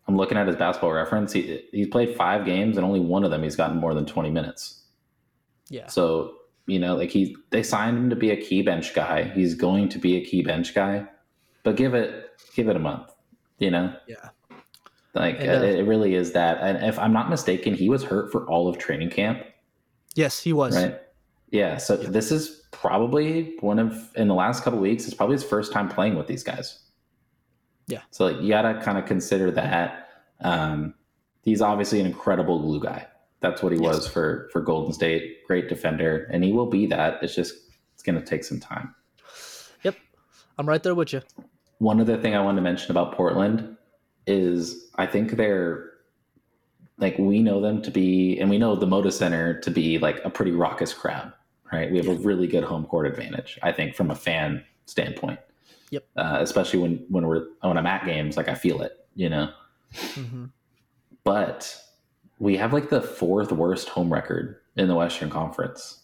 I'm looking at his basketball reference. He he's played five games, and only one of them he's gotten more than 20 minutes. Yeah. So you know, like he they signed him to be a key bench guy. He's going to be a key bench guy, but give it give it a month. You know, Yeah. like And, uh, it, it really is that. And if I'm not mistaken, he was hurt for all of training camp, Yes, he was. right? Yeah. So Yeah. this is probably one of in the last couple weeks. It's probably his first time playing with these guys. Yeah. So like, you gotta kind of consider that. Um, he's obviously an incredible glue guy. That's what he Yes. was for for Golden State. Great defender, and he will be that. It's just it's gonna take some time. Yep, I'm right there with you. One other thing I wanted to mention about Portland is I think they're like we know them to be, and we know the Moda Center to be like a pretty raucous crowd, right? We have a really good home court advantage, I think, from a fan standpoint. Yep. Uh, especially when when we're when I'm at games, like I feel it, you know. hmm But we have like the fourth worst home record in the Western Conference.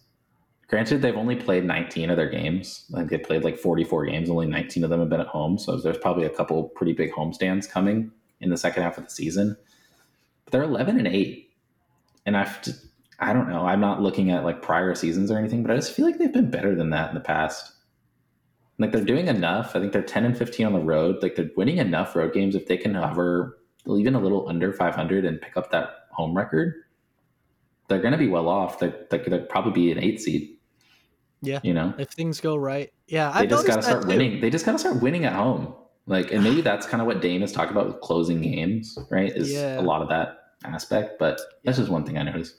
Granted, they've only played 19 of their games. I think they played like 44 games. Only 19 of them have been at home. So there's probably a couple pretty big homestands coming in the second half of the season. But they're 11 and 8. And I've I don't know. I'm not looking at like prior seasons or anything, but I just feel like they've been better than that in the past. Like they're doing enough. I think they're 10 and 15 on the road. Like they're winning enough road games if they can hover even a little under 500 and pick up that home record. They're going to be well off. They're, they're probably be an eight seed. Yeah. You know, If things go right, yeah, they I've just got to start that too. winning. They just got to start winning at home. Like, and maybe that's kind of what Dame is talking about with closing games, right? Is Yeah. a lot of that aspect. But that's just one thing I noticed.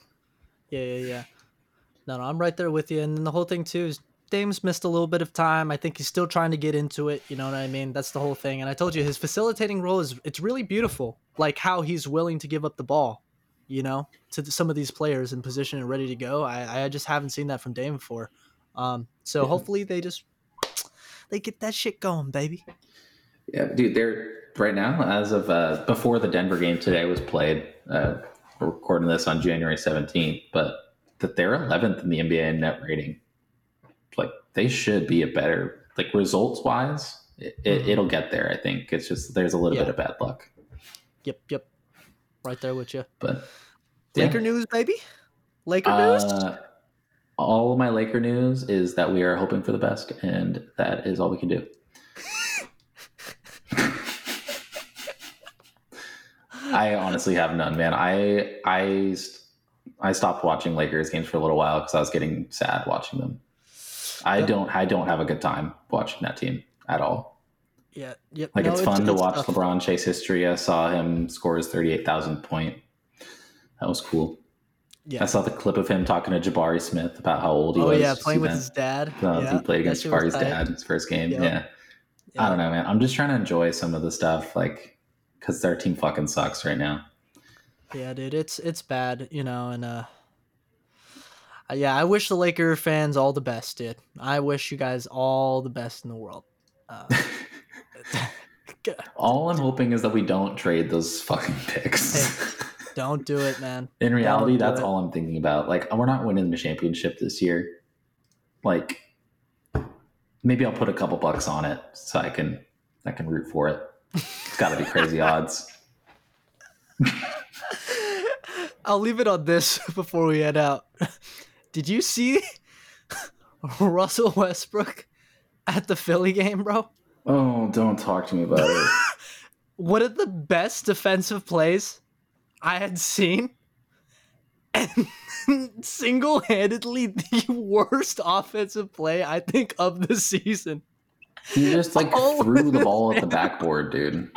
Yeah, yeah, yeah. No, no, I'm right there with you. And then the whole thing too is Dame's missed a little bit of time. I think he's still trying to get into it. You know what I mean? That's the whole thing. And I told you his facilitating role is it's really beautiful. Like how he's willing to give up the ball, you know, to some of these players in position and ready to go. I, I just haven't seen that from Dame before. Um, so Yeah. hopefully they just they get that shit going, baby. Yeah, dude, they're right now as of uh, before the Denver game today was played. Uh, we're recording this on January 17th, but that they're 11th in the NBA in net rating. Like they should be a better like results wise. It, it, Mhm. It'll get there. I think it's just there's a little Yeah. bit of bad luck, Yep, yep. Right there with you. but yeah. Laker news, baby. Laker news. Uh, all of my Laker news is that we are hoping for the best, and that is all we can do. I honestly have none, man. I I I stopped watching Lakers games for a little while because I was getting sad watching them. I don't I don't have a good time watching that team at all. Yeah, yep. Like No, it's fun to watch tough. LeBron chase history. I saw him score his thirty eight thousand point. That was cool. Yeah. I saw the clip of him talking to Jabari Smith about how old he oh was. yeah, playing with that? his dad. Yeah, he played against Jabari's dad in his first game. Yep. Yeah. I don't know, man. I'm just trying to enjoy some of the stuff, like, because their team fucking sucks right now. Yeah, dude, it's it's bad, you know, and uh uh, yeah, I wish the Laker fans all the best, dude. I wish you guys all the best in the world. Uh, All I'm hoping is that we don't trade those fucking picks. Hey, don't do it, man. In reality, Don't that's all I'm thinking about. Like, we're not winning the championship this year. Like, maybe I'll put a couple bucks on it so I can I can root for it. It's got to be crazy odds. I'll leave it on this before we head out. Did you see Russell Westbrook at the Philly game, bro? Oh, don't talk to me about it. One of the best defensive plays I had seen. And single handedly the worst offensive play I think of the season. He just like Oh, threw the ball at the backboard, dude.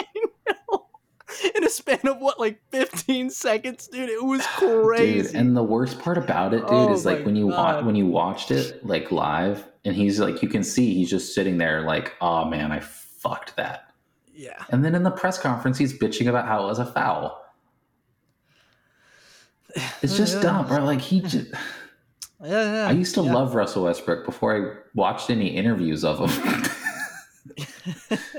In a span of what, like 15 seconds, dude? It was crazy. Dude, and the worst part about it, dude, Oh is like when you wa- when you watched it like live, and he's like, you can see he's just sitting there like, oh man, I fucked that. yeah. And then in the press conference, he's bitching about how it was a foul. It's just Yeah. dumb, bro. Like he just. Yeah, yeah. I used to yeah. love Russell Westbrook before I watched any interviews of him.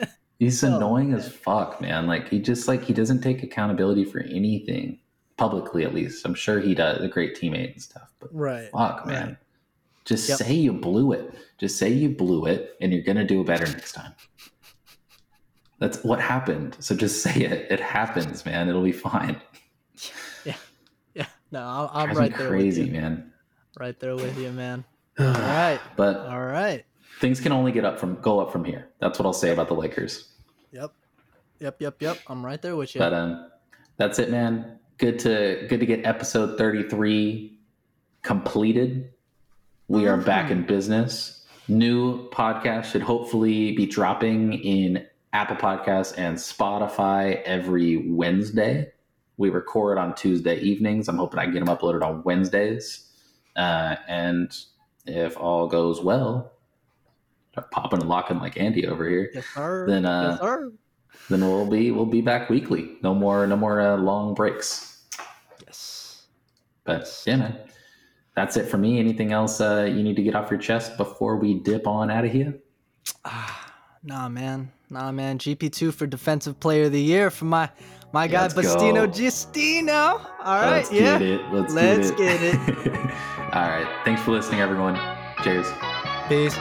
He's Oh, annoying as fuck, man. Like he just like he doesn't take accountability for anything publicly, at least. I'm sure he does, a great teammate and stuff. But Right. fuck, man, right. just Yep. say you blew it. Just say you blew it, and you're gonna do better next time. That's what happened. So just say it. It happens, man. It'll be fine. Yeah. Yeah. No, I- I'm right there crazy, with you. man. Right there with you, man. All right. But All right. things can only get up from go up from here. That's what I'll say about the Lakers. Yep. Yep, yep, yep. I'm right there with you. But um, that's it, man. Good to good to get episode thirty three completed. We are back in business. New podcast should hopefully be dropping in Apple Podcasts and Spotify every Wednesday. We record on Tuesday evenings. I'm hoping I can get them uploaded on Wednesdays. Uh, and if all goes well, popping and locking like Andy over here yes, sir. then, uh, yes, sir. then we'll be we'll be back weekly. No more no more uh, long breaks. Yes. But yeah, man, that's it for me. Anything else uh, you need to get off your chest before we dip on out of here? Ah, nah, man. Nah, man. GP2 for Defensive Player of the Year for my my guy Let's Bastino go. Gistino. All right, Let's yeah. get it. Let's, Let's get it. get All right. Thanks for listening, everyone. Cheers. Peace.